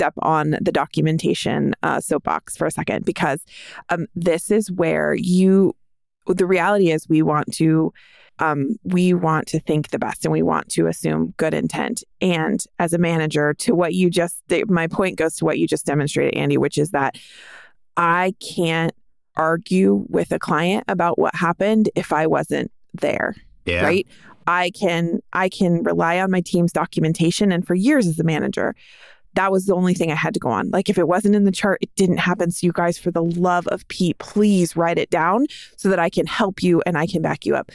gonna step on the documentation uh, soapbox for a second because um, this is where you. The reality is, we want to. Um, we want to think the best and we want to assume good intent. And as a manager, to what you just, my point goes to what you just demonstrated, Andy, which is that I can't argue with a client about what happened if I wasn't there,
yeah
right? I can I can rely on my team's documentation and for years as a manager, that was the only thing I had to go on. Like if it wasn't in the chart, it didn't happen. So you guys, for the love of Pete, please write it down so that I can help you and I can back you up.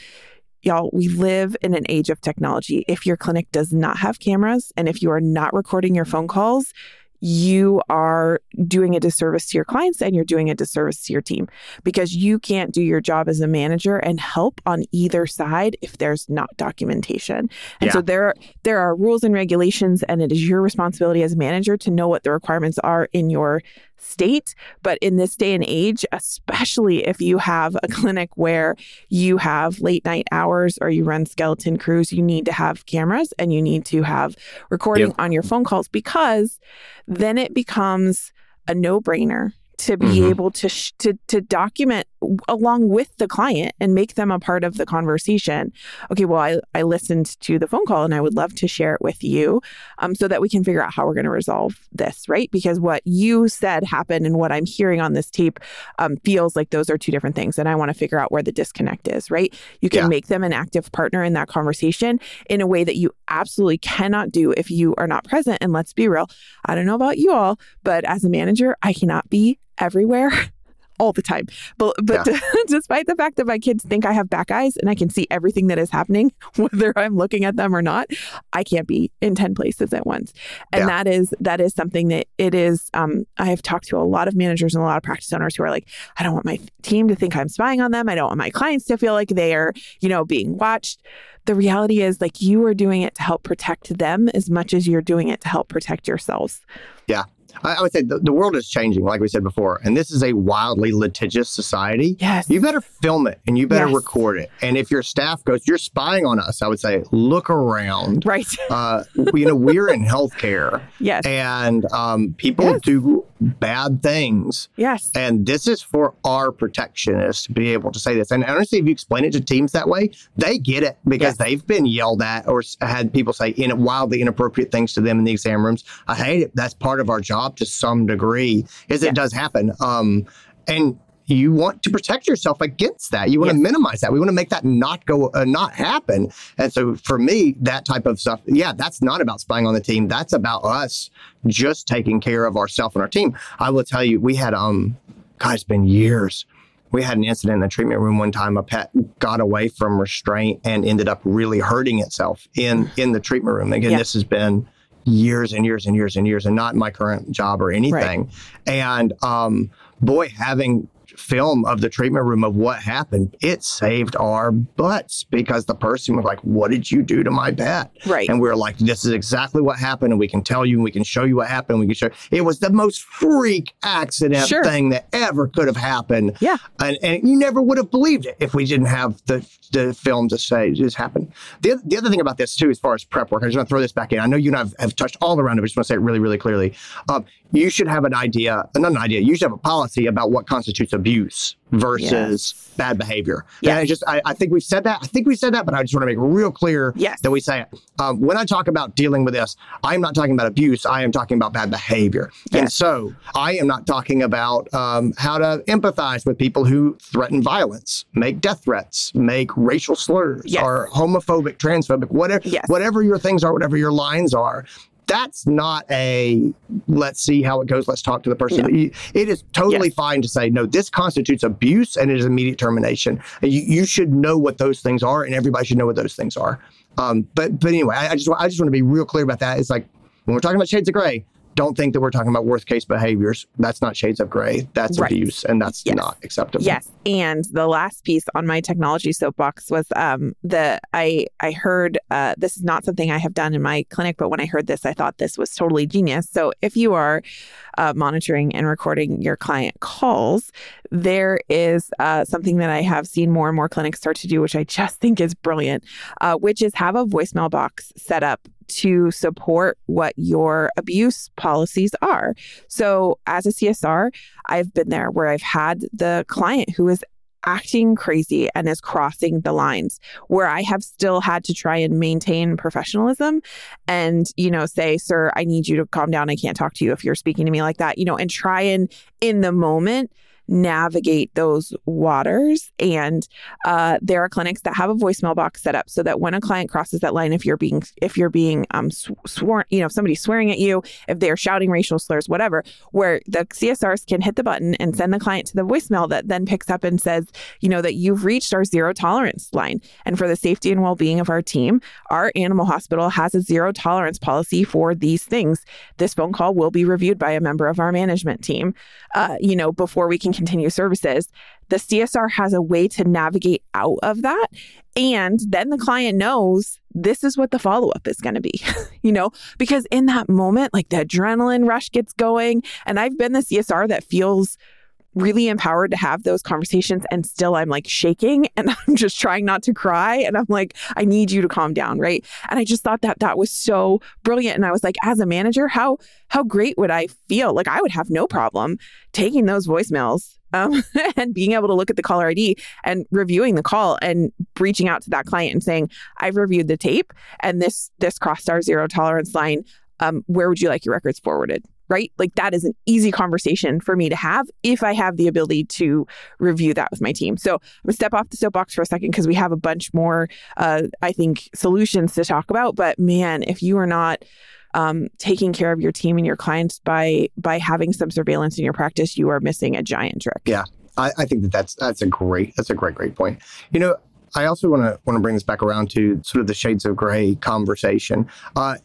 Y'all, we live in an age of technology. If your clinic does not have cameras and if you are not recording your phone calls, you are doing a disservice to your clients and you're doing a disservice to your team because you can't do your job as a manager and help on either side if there's not documentation. And
Yeah.
so there there are rules and regulations and it is your responsibility as a manager to know what the requirements are in your state, but in this day and age, especially if you have a clinic where you have late night hours or you run skeleton crews, you need to have cameras and you need to have recording on your phone calls because then it becomes a no-brainer to be
Mhm.
able to, sh- to to document along with the client and make them a part of the conversation. Okay, well, I, I listened to the phone call and I would love to share it with you um, so that we can figure out how we're going to resolve this, right? Because what you said happened and what I'm hearing on this tape um, feels like those are two different things. And I want to figure out where the disconnect is, right? You can
Yeah.
make them an active partner in that conversation in a way that you absolutely cannot do if you are not present. And let's be real, I don't know about you all, but as a manager, I cannot be everywhere. All the time. But but despite the fact that my kids think I have back eyes and I can see everything that is happening, whether I'm looking at them or not, I can't be in 10 places at once. And
Yeah.
that is that is something that it is um I have talked to a lot of managers and a lot of practice owners who are like, I don't want my team to think I'm spying on them. I don't want my clients to feel like they are, you know, being watched. The reality is like you are doing it to help protect them as much as you're doing it to help protect yourselves.
I, I would say the, the world is changing, like we said before, and this is a wildly litigious society.
Yes.
You better film it and you better
Yes.
record it. And if your staff goes, you're spying on us, I would say, look around.
right.
Uh, you know, we're in healthcare
yes.
and um, people
Yes.
do bad things.
yes.
And this is for our protectionists to be able to say this. And honestly, if you explain it to teams that way, they get it because
Yes.
they've been yelled at or had people say in wildly inappropriate things to them in the exam rooms. I hate it. That's part of our job to some degree, is
Yes.
it does happen. Um, and you want to protect yourself against that. You want to minimize that. We want to make that not go, uh, not happen. And so for me, that type of stuff, yeah, that's not about spying on the team. That's about us just taking care of ourselves and our team. I will tell you, we had, um, God, it's been years. We had an incident in the treatment room one time. A pet got away from restraint and ended up really hurting itself in in the treatment room. Again,
Yeah.
this has been years and years and years and years, and not my current job or anything. And um, boy, having film of the treatment room of what happened, it saved our butts because the person was like, "What did you do to my pet?"
Right.
And we were like, this is exactly what happened. And we can tell you, and we can show you what happened. We can show it was the most freak accident
Sure.
thing that ever could have happened.
Yeah.
And, and you never would have believed it if we didn't have the, the film to say this happened. The, the other thing about this, too, as far as prep work, I just want to throw this back in. I know you and I have, have touched all around it, but I just want to say it really, really clearly. Um, you should have an idea, not an idea, you should have a policy about what constitutes abuse versus bad behavior.
Yeah.
And I just, I, I think we've said that. I think we said that, but I just want to make real clear
Yes.
that we say it. Um, when I talk about dealing with this, I'm not talking about abuse. I am talking about bad behavior. And so I am not talking about um, how to empathize with people who threaten violence, make death threats, make racial slurs,
Yes.
or homophobic, transphobic, whatever,
Yes.
whatever your things are, whatever your lines are. That's not a let's see how it goes. Let's talk to the person.
No.
It is totally
Yes.
fine to say no. This constitutes abuse and it is immediate termination. And you, you should know what those things are, and everybody should know what those things are. Um, but but anyway, I, I just I just want to be real clear about that. It's like when we're talking about shades of gray, don't think that we're talking about worst case behaviors. That's not shades of gray. That's
Right.
abuse, and that's
Yes.
not acceptable.
Yes, and the last piece on my technology soapbox was um, the I I heard uh, this is not something I have done in my clinic, but when I heard this, I thought this was totally genius. So if you are uh, monitoring and recording your client calls, there is uh, something that I have seen more and more clinics start to do, which I just think is brilliant, uh, which is have a voicemail box set up to support what your abuse policies are. So as a CSR, I've been there where I've had the client who is acting crazy and is crossing the lines where I have still had to try and maintain professionalism and, you know, say, sir, I need you to calm down. I can't talk to you if you're speaking to me like that, you know, and try and in the moment navigate those waters. And uh, there are clinics that have a voicemail box set up so that when a client crosses that line, if you're being if you're being um, sw- sworn, you know, if somebody's swearing at you, if they're shouting racial slurs, whatever, where the CSRs can hit the button and send the client to the voicemail that then picks up and says, you know, that you've reached our zero tolerance line. And for the safety and well being of our team, our animal hospital has a zero tolerance policy for these things. This phone call will be reviewed by a member of our management team, uh, you know, before we can continue services. The CSR has a way to navigate out of that. And then the client knows this is what the follow up is going to be, you know, because in that moment, like the adrenaline rush gets going. And I've been the CSR that feels really empowered to have those conversations and still I'm like shaking and I'm just trying not to cry and I'm like I need you to calm down right? And I just thought that that was so brilliant and I was like as a manager how how great would I feel? Like I would have no problem taking those voicemails um, and being able to look at the caller ID and reviewing the call and reaching out to that client and saying I've reviewed the tape and this this crossed our zero tolerance line. Um, where would you like your records forwarded right? Like that is an easy conversation for me to have if I have the ability to review that with my team. So I'm gonna step off the soapbox for a second because we have a bunch more, uh, I think, solutions to talk about. But man, if you are not um, taking care of your team and your clients by by having some surveillance in your practice, you are missing a giant trick.
Yeah, I, I think that that's that's a great that's a great great point. You know, I also want to want to bring this back around to sort of the shades of gray conversation. Uh,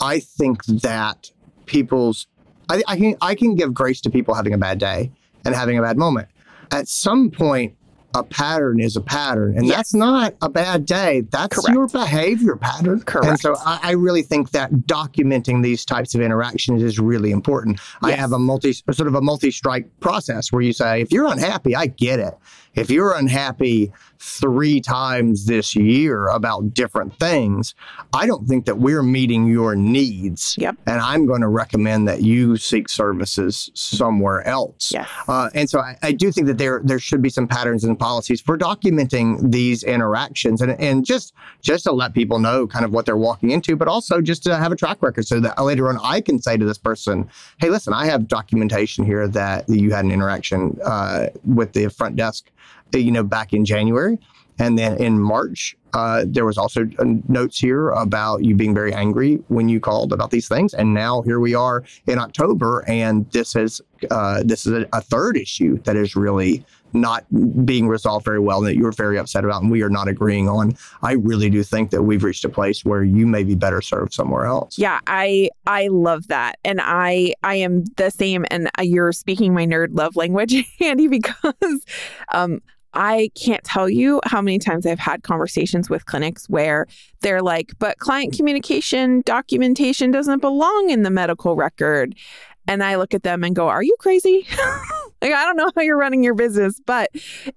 I think that people's I, I can I can give grace to people having a bad day and having a bad moment. At some point, a pattern is a pattern, and
Yes.
that's not a bad day. That's
Correct.
your behavior pattern.
Correct.
And so I, I really think that documenting these types of interactions is really important. I have a multi sort of a multi-strike process where you say, if you're unhappy, I get it. If you're unhappy three times this year about different things, I don't think that we're meeting your needs.
Yep.
And I'm going to recommend that you seek services somewhere else.
Yes.
Uh, and so I, I do think that there there should be some patterns and policies for documenting these interactions and, and just just to let people know kind of what they're walking into, but also just to have a track record so that later on I can say to this person, hey, listen, I have documentation here that you had an interaction uh, with the front desk, you know, back in January. And then in March, uh, there was also uh, notes here about you being very angry when you called about these things. And now here we are in October, and this is uh, this is a, a third issue that is really not being resolved very well and that you're very upset about and we are not agreeing on. I really do think that we've reached a place where you may be better served somewhere else.
Yeah, I I love that, and I I am the same. And uh, you're speaking my nerd love language, Andy, because um, I can't tell you how many times I've had conversations with clinics where they're like, "But client communication documentation doesn't belong in the medical record," and I look at them and go, "Are you crazy? like I don't know how you're running your business, but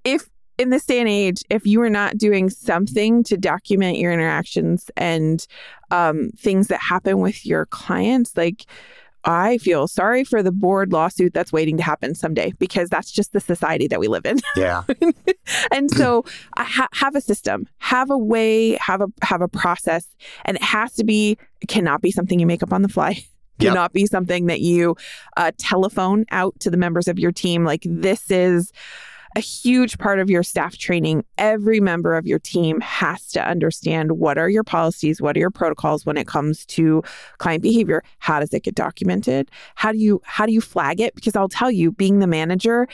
if." In this day and age, if you are not doing something to document your interactions and um, things that happen with your clients. Like, I feel sorry for the board lawsuit that's waiting to happen someday because that's just the society that we live in.
Yeah.
and so, I ha- have a system, have a way, have a have a process, and it has to be cannot be something you make up on the fly.
Yep.
Cannot be something that you uh, telephone out to the members of your team. Like this is a huge part of your staff training. Every member of your team has to understand what are your policies, what are your protocols when it comes to client behavior. How does it get documented? How do you how do you flag it? Because I'll tell you, being the manager,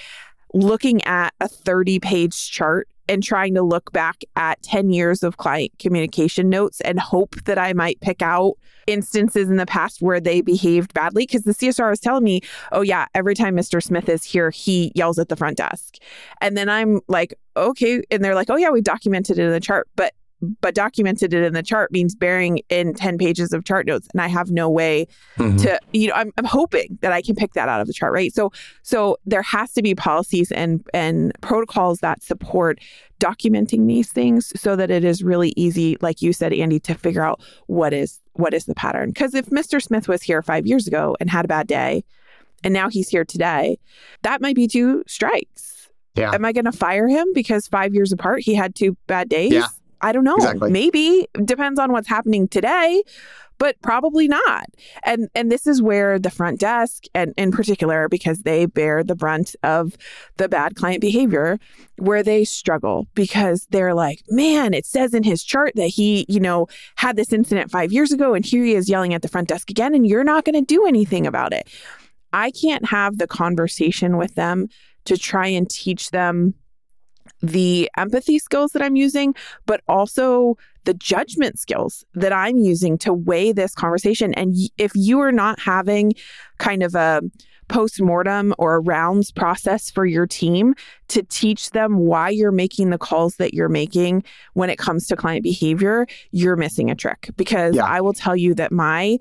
looking at a 30 page chart and trying to look back at 10 years of client communication notes and hope that I might pick out instances in the past where they behaved badly because the CSR is telling me, "Oh yeah, every time Mr. Smith is here, he yells at the front desk." And then I'm like, "Okay," and they're like, "Oh yeah, we documented it in the chart." But but documented it in the chart means bearing in 10 pages of chart notes and I have no way
Mhm.
to you know I'm, I'm hoping that i can pick that out of the chart right so so there has to be policies and and protocols that support documenting these things so that it is really easy like you said andy to figure out what is what is the pattern because if mr smith was here five years ago and had a bad day and now he's here today that might be two strikes
Yeah.
am i going to fire him because five years apart he had two bad days
Yeah.
I don't know.
Exactly.
Maybe depends on what's happening today, but probably not. And and this is where the front desk and in particular because they bear the brunt of the bad client behavior where they struggle because they're like, "Man, it says in his chart that he, you know, had this incident 5 years ago and here he is yelling at the front desk again and you're not going to do anything about it." I can't have the conversation with them to try and teach them the empathy skills that I'm using, but also the judgment skills that I'm using to weigh this conversation. And if you are not having kind of a post mortem or a rounds process for your team to teach them why you're making the calls that you're making when it comes to client behavior, you're missing a trick. Because
Yeah.
I will tell you that my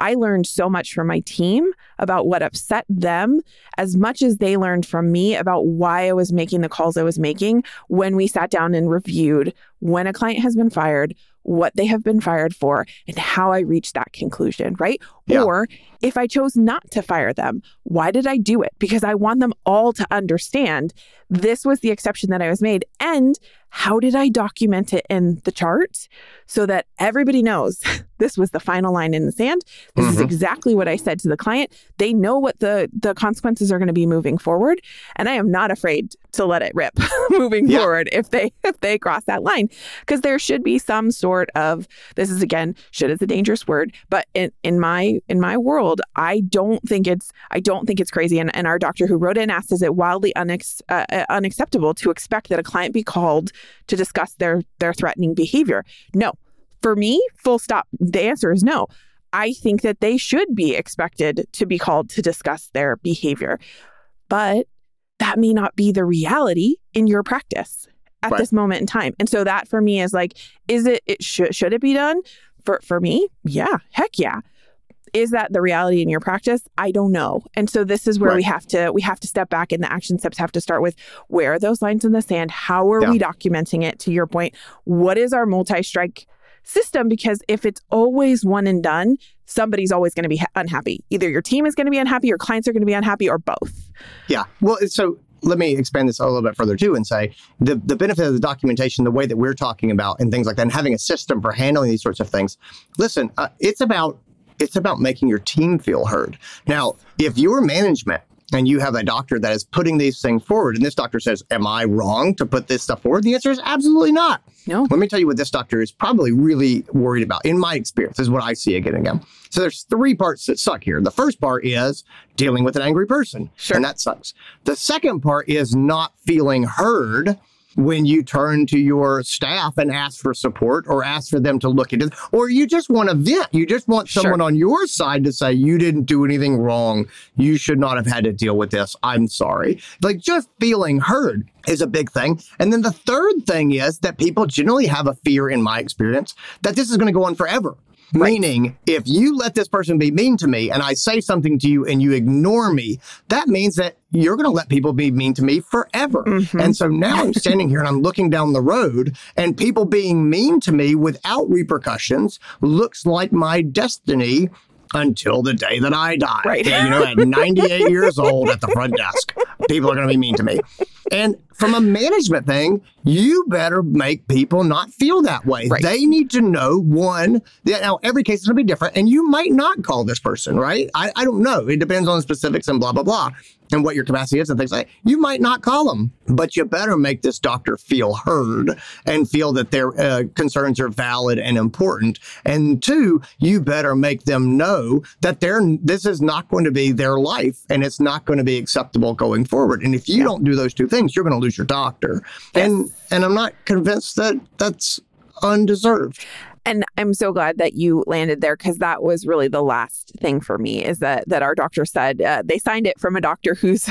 I learned so much from my team about what upset them as much as they learned from me about why I was making the calls I was making when we sat down and reviewed when a client has been fired, what they have been fired for, and how I reached that conclusion, right?
Yeah.
Or if I chose not to fire them, why did I do it? Because I want them all to understand this was the exception that I was made. And how did I document it in the chart so that everybody knows this was the final line in the sand? This is
Mhm.
exactly what I said to the client. They know what the the consequences are going to be moving forward, and I am not afraid to let it rip moving
Yeah.
forward if they if they cross that line because there should be some sort of this is again should is a dangerous word, but in in my in my world, I don't think it's I don't think it's crazy. And, and our doctor who wrote in asked, is it wildly unex, uh, uh, unacceptable to expect that a client be called to discuss their their threatening behavior? No, for me, full stop. The answer is no. I think that they should be expected to be called to discuss their behavior, but that may not be the reality in your practice at
Right.
this moment in time. And so that for me is like, is it, it should should it be done? For for me, yeah, heck yeah. Is that the reality in your practice? I don't know. And so this is where
Right.
we have to we have to step back and the action steps have to start with where are those lines in the sand? How are
Yeah.
we documenting it to your point? What is our multi-strike system because if it's always one and done, somebody's always going to be ha- unhappy. Either your team is going to be unhappy, your clients are going to be unhappy, or both.
Yeah. Well, so let me expand this a little bit further too and say the, the benefit of the documentation, the way that we're talking about and things like that, and having a system for handling these sorts of things. Listen, uh, it's about it's about making your team feel heard. Now, if your management and you have a doctor that is putting these things forward, and this doctor says, "Am I wrong to put this stuff forward?" The answer is absolutely not.
No.
Let me tell you what this doctor is probably really worried about. In my experience, is what I see again and again. So there's three parts that suck here. The first part is dealing with an angry person,
Sure.
and that sucks. The second part is not feeling heard when you turn to your staff and ask for support or ask for them to look into or you just want to vent. You just want
Sure.
someone on your side to say you didn't do anything wrong. You should not have had to deal with this. I'm sorry. Like just feeling heard is a big thing. And then the third thing is that people generally have a fear in my experience that this is going to go on forever Meaning, if you let this person be mean to me and I say something to you and you ignore me, that means that you're going to let people be mean to me forever.
Mhm.
And so now I'm standing here and I'm looking down the road and people being mean to me without repercussions looks like my destiny until the day that I die.
Right.
And, you know, at 98 years old at the front desk, people are going to be mean to me. And from a management thing, you better make people not feel that way.
Right.
They need to know one, that now every case is going to be different, and you might not call this person, right? I, I don't know. It depends on the specifics and blah, blah, blah, and what your capacity is and things like that. You might not call them, but you better make this doctor feel heard and feel that their uh, concerns are valid and important. And two, you better make them know that they're, this is not going to be their life and it's not going to be acceptable going forward. And if you don't do those two things, you're going to lose your doctor. And and I'm not convinced that that's undeserved.
And I'm so glad that you landed there because that was really the last thing for me is that that our doctor said uh, they signed it from a doctor who's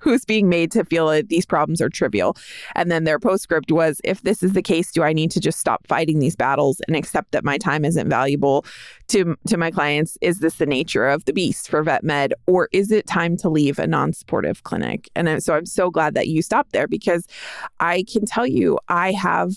who's being made to feel that these problems are trivial. And then their postscript was if this is the case, do I need to just stop fighting these battles and accept that my time isn't valuable to to my clients? Is this the nature of the beast for vet med or is it time to leave a non-supportive clinic? And so I'm so glad that you stopped there because I can tell you I have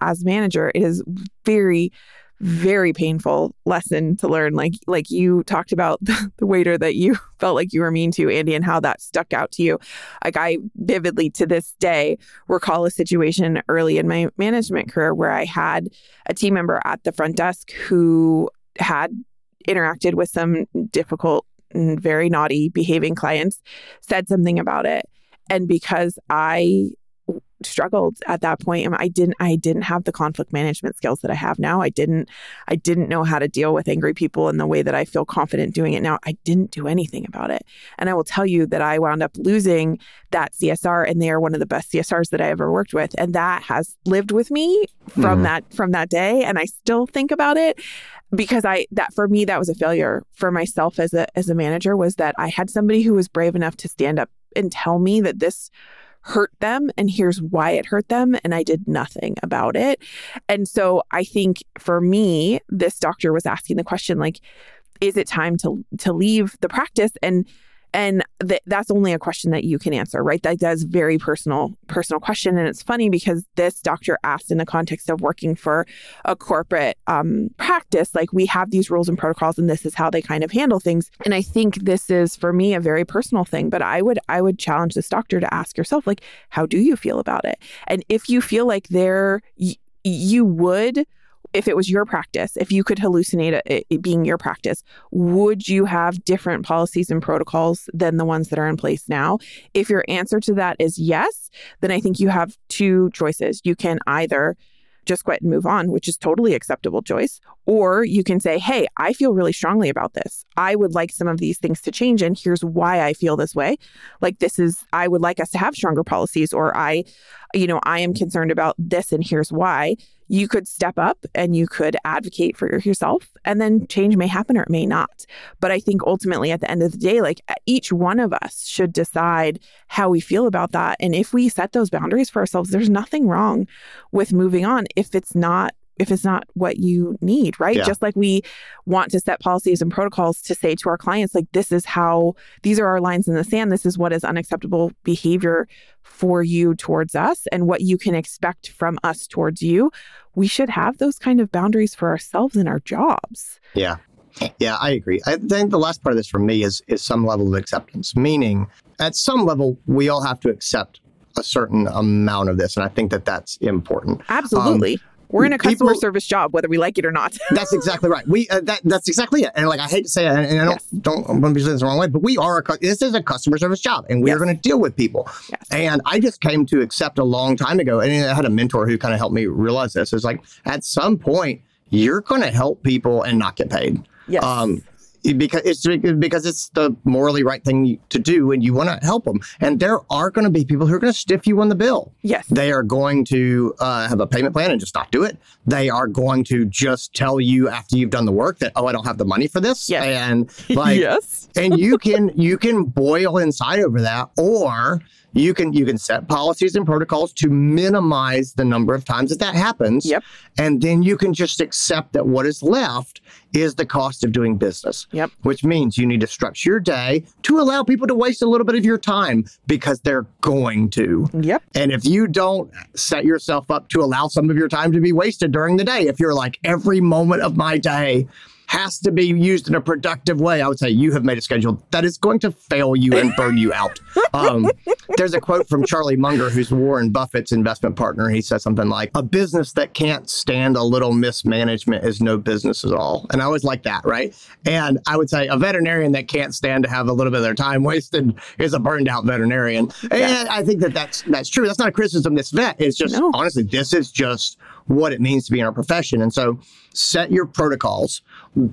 as manager it is very very painful lesson to learn. Like like you talked about the, waiter that you felt like you were mean to, Andy, and how that stuck out to you. Like I vividly to this day recall a situation early in my management career where I had a team member at the front desk who had interacted with some difficult and very naughty behaving clients, said something about it. And because I struggled at that point and I didn't I didn't have the conflict management skills that I have now. I didn't I didn't know how to deal with angry people in the way that I feel confident doing it now. I didn't do anything about it. And I will tell you that I wound up losing that CSR and they are one of the best CSRs that I ever worked with and that has lived with me from mm. that from that day and I still think about it because I that for me that was a failure for myself as a as a manager was that I had somebody who was brave enough to stand up and tell me that this hurt them and here's why it hurt them and I did nothing about it. And so I think for me this doctor was asking the question like is it time to to leave the practice and and th- that's only a question that you can answer right? That does very personal personal question. And it's funny because this doctor asked in the context of working for a corporate um, practice like we have these rules and protocols and this is how they kind of handle things. And i think this is for me a very personal thing but i would i would challenge this doctor to ask yourself like how do you feel about it? And if you feel like there y- you would if it was your practice, if you could hallucinate it, it, being your practice, would you have different policies and protocols than the ones that are in place now? If your answer to that is yes, then I think you have two choices. You can either just quit and move on, which is totally acceptable choice. Or you can say, hey, I feel really strongly about this. I would like some of these things to change. And here's why I feel this way. Like, this is, I would like us to have stronger policies, or I, you know, I am concerned about this, and here's why you could step up and you could advocate for yourself and then change may happen or it may not. But i think ultimately at the end of the day like each one of us should decide how we feel about that. And if we set those boundaries for ourselves there's nothing wrong with moving on if it's not if it's not what you need, right? Yeah. Just like we want to set policies and protocols to say to our clients, like, this is how, these are our lines in the sand. This is what is unacceptable behavior for you towards us and what you can expect from us towards you. We should have those kind of boundaries for ourselves in our jobs.
Yeah. Yeah, I agree. I think the last part of this for me is is some level of acceptance, meaning at some level we all have to accept a certain amount of this, and I think that that's important.
Absolutely. Um, we're in a customer People, service job, whether we like it or not.
that's exactly right. We uh, that that's exactly it. And like I hate to say it, and, and I don't yes. don't I'm going to be saying this the wrong way, but we are a this is a customer service job, and we yes. are going to deal with people. Yes. And I just came to accept a long time ago, and I had a mentor who kind of helped me realize this. Is like at some point you're going to help people and not get paid.
Yes. Um,
because it's because it's the morally right thing to do and you want to help them and there are going to be people who are going to stiff you on the bill.
Yes.
They are going to uh, have a payment plan and just not do it. They are going to just tell you after you've done the work that oh i don't have the money for this.
Yes.
and like
yes.
and you can you can boil inside over that or you can you can set policies and protocols to minimize the number of times that that happens
yep.
and then you can just accept that what is left is the cost of doing business
yep.
which means you need to structure your day to allow people to waste a little bit of your time because they're going to
yep
and if you don't set yourself up to allow some of your time to be wasted during the day if you're like every moment of my day has to be used in a productive way, I would say you have made a schedule that is going to fail you and burn you out. Um, there's a quote from Charlie Munger, who's Warren Buffett's investment partner. He says something like, A business that can't stand a little mismanagement is no business at all. And I always like that, right? And I would say a veterinarian that can't stand to have a little bit of their time wasted is a burned out veterinarian. And I think that that's, that's true. That's not a criticism this vet. It's just, no. honestly, this is just what it means to be in our profession. And so set your protocols,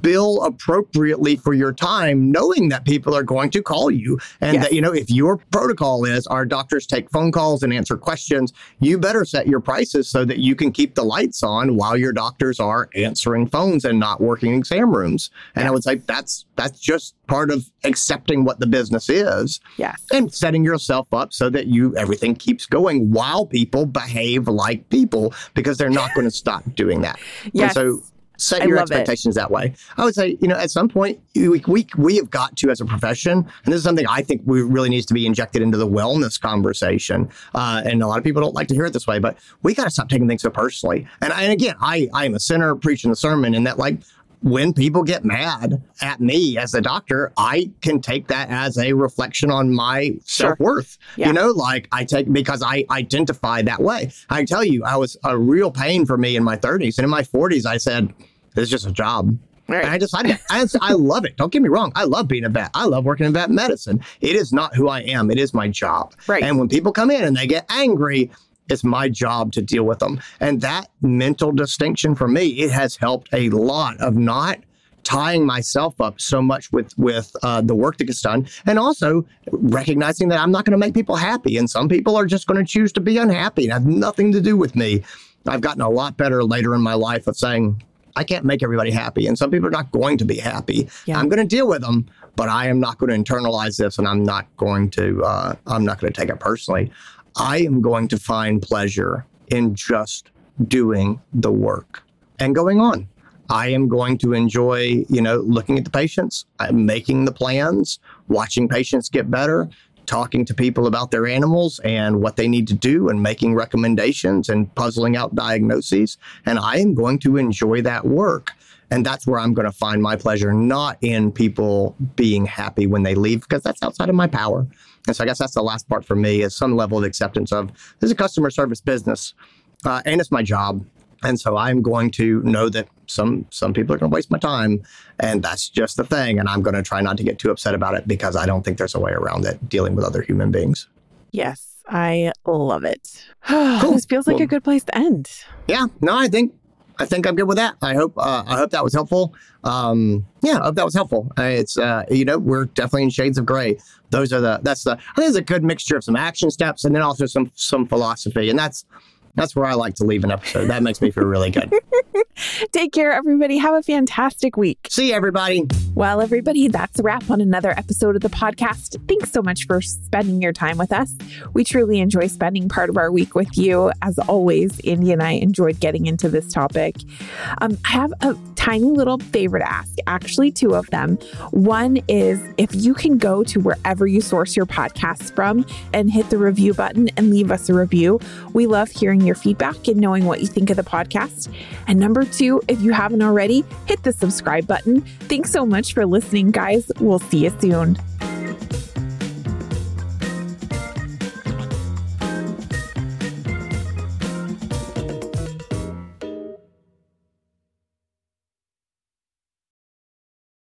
bill appropriately for your time, knowing that people are going to call you. And yes. that, you know, if your protocol is our doctors take phone calls and answer questions, you better set your prices so that you can keep the lights on while your doctors are answering phones and not working exam rooms. And yes. I would say that's that's just part of accepting what the business is.
Yes.
And setting yourself up so that you everything keeps going while people behave like people because they're not going to stop doing that.
Yes.
And so set your
love it.
expectations that way. I would say, you know, at some point, we, we, we have got to, as a profession, and this is something I think we really needs to be injected into the wellness conversation. Uh, and a lot of people don't like to hear it this way, but we got to stop taking things so personally. And, I, and again, I, I am a sinner preaching the sermon, and that like, when people get mad at me as a doctor, I can take that as a reflection on my
Sure.
self worth.
Yeah.
You know, like I take because I identify that way. I tell you, I was a real pain for me in my 30s. And in my 40s, I said, it's just a job.
Right.
And I decided, I, I love it. Don't get me wrong. I love being a vet. I love working in vet medicine. It is not who I am, it is my job.
Right.
And when people come in and they get angry, it's my job to deal with them. And that mental distinction for me, it has helped a lot of not tying myself up so much with with uh, the work that gets done, and also recognizing that I'm not going to make people happy, and some people are just going to choose to be unhappy and have nothing to do with me. I've gotten a lot better later in my life of saying I can't make everybody happy, and some people are not going to be happy.
Yeah.
I'm going to deal with them, but I am not going to internalize this, and I'm not going to uh, I'm not going to take it personally. I am going to find pleasure in just doing the work and going on. I am going to enjoy, you know, looking at the patients, uh, making the plans, watching patients get better, talking to people about their animals and what they need to do, and making recommendations and puzzling out diagnoses. And I am going to enjoy that work. And that's where I'm going to find my pleasure, not in people being happy when they leave, because that's outside of my power. And so I guess that's the last part for me is some level of acceptance of this is a customer service business uh, and it's my job. And so I'm going to know that some some people are going to waste my time, and that's just the thing. And I'm going to try not to get too upset about it because I don't think there's a way around it dealing with other human beings.
Yes, I love it. cool. This feels like a good place to end.
Yeah, no, I think I think I'm good with that. I hope uh, I hope that was helpful. Um, yeah, I hope that was helpful. Uh, it's uh, you know we're definitely in shades of gray. Those are the that's the I think it's a good mixture of some action steps and then also some some philosophy, and that's that's where I like to leave an episode. That makes me feel really good.
Take care, everybody. Have a fantastic week.
See you, everybody.
Well, everybody, that's a wrap on another episode of the podcast. Thanks so much for spending your time with us. We truly enjoy spending part of our week with you. As always, Andy and I enjoyed getting into this topic. Um, I have a tiny little favor to ask, actually, two of them. One is if you can go to wherever you source your podcasts from and hit the review button and leave us a review. We love hearing your feedback and knowing what you think of the podcast. And number two, if you haven't already, hit the subscribe button. Thanks so much for listening, guys. We'll see you soon.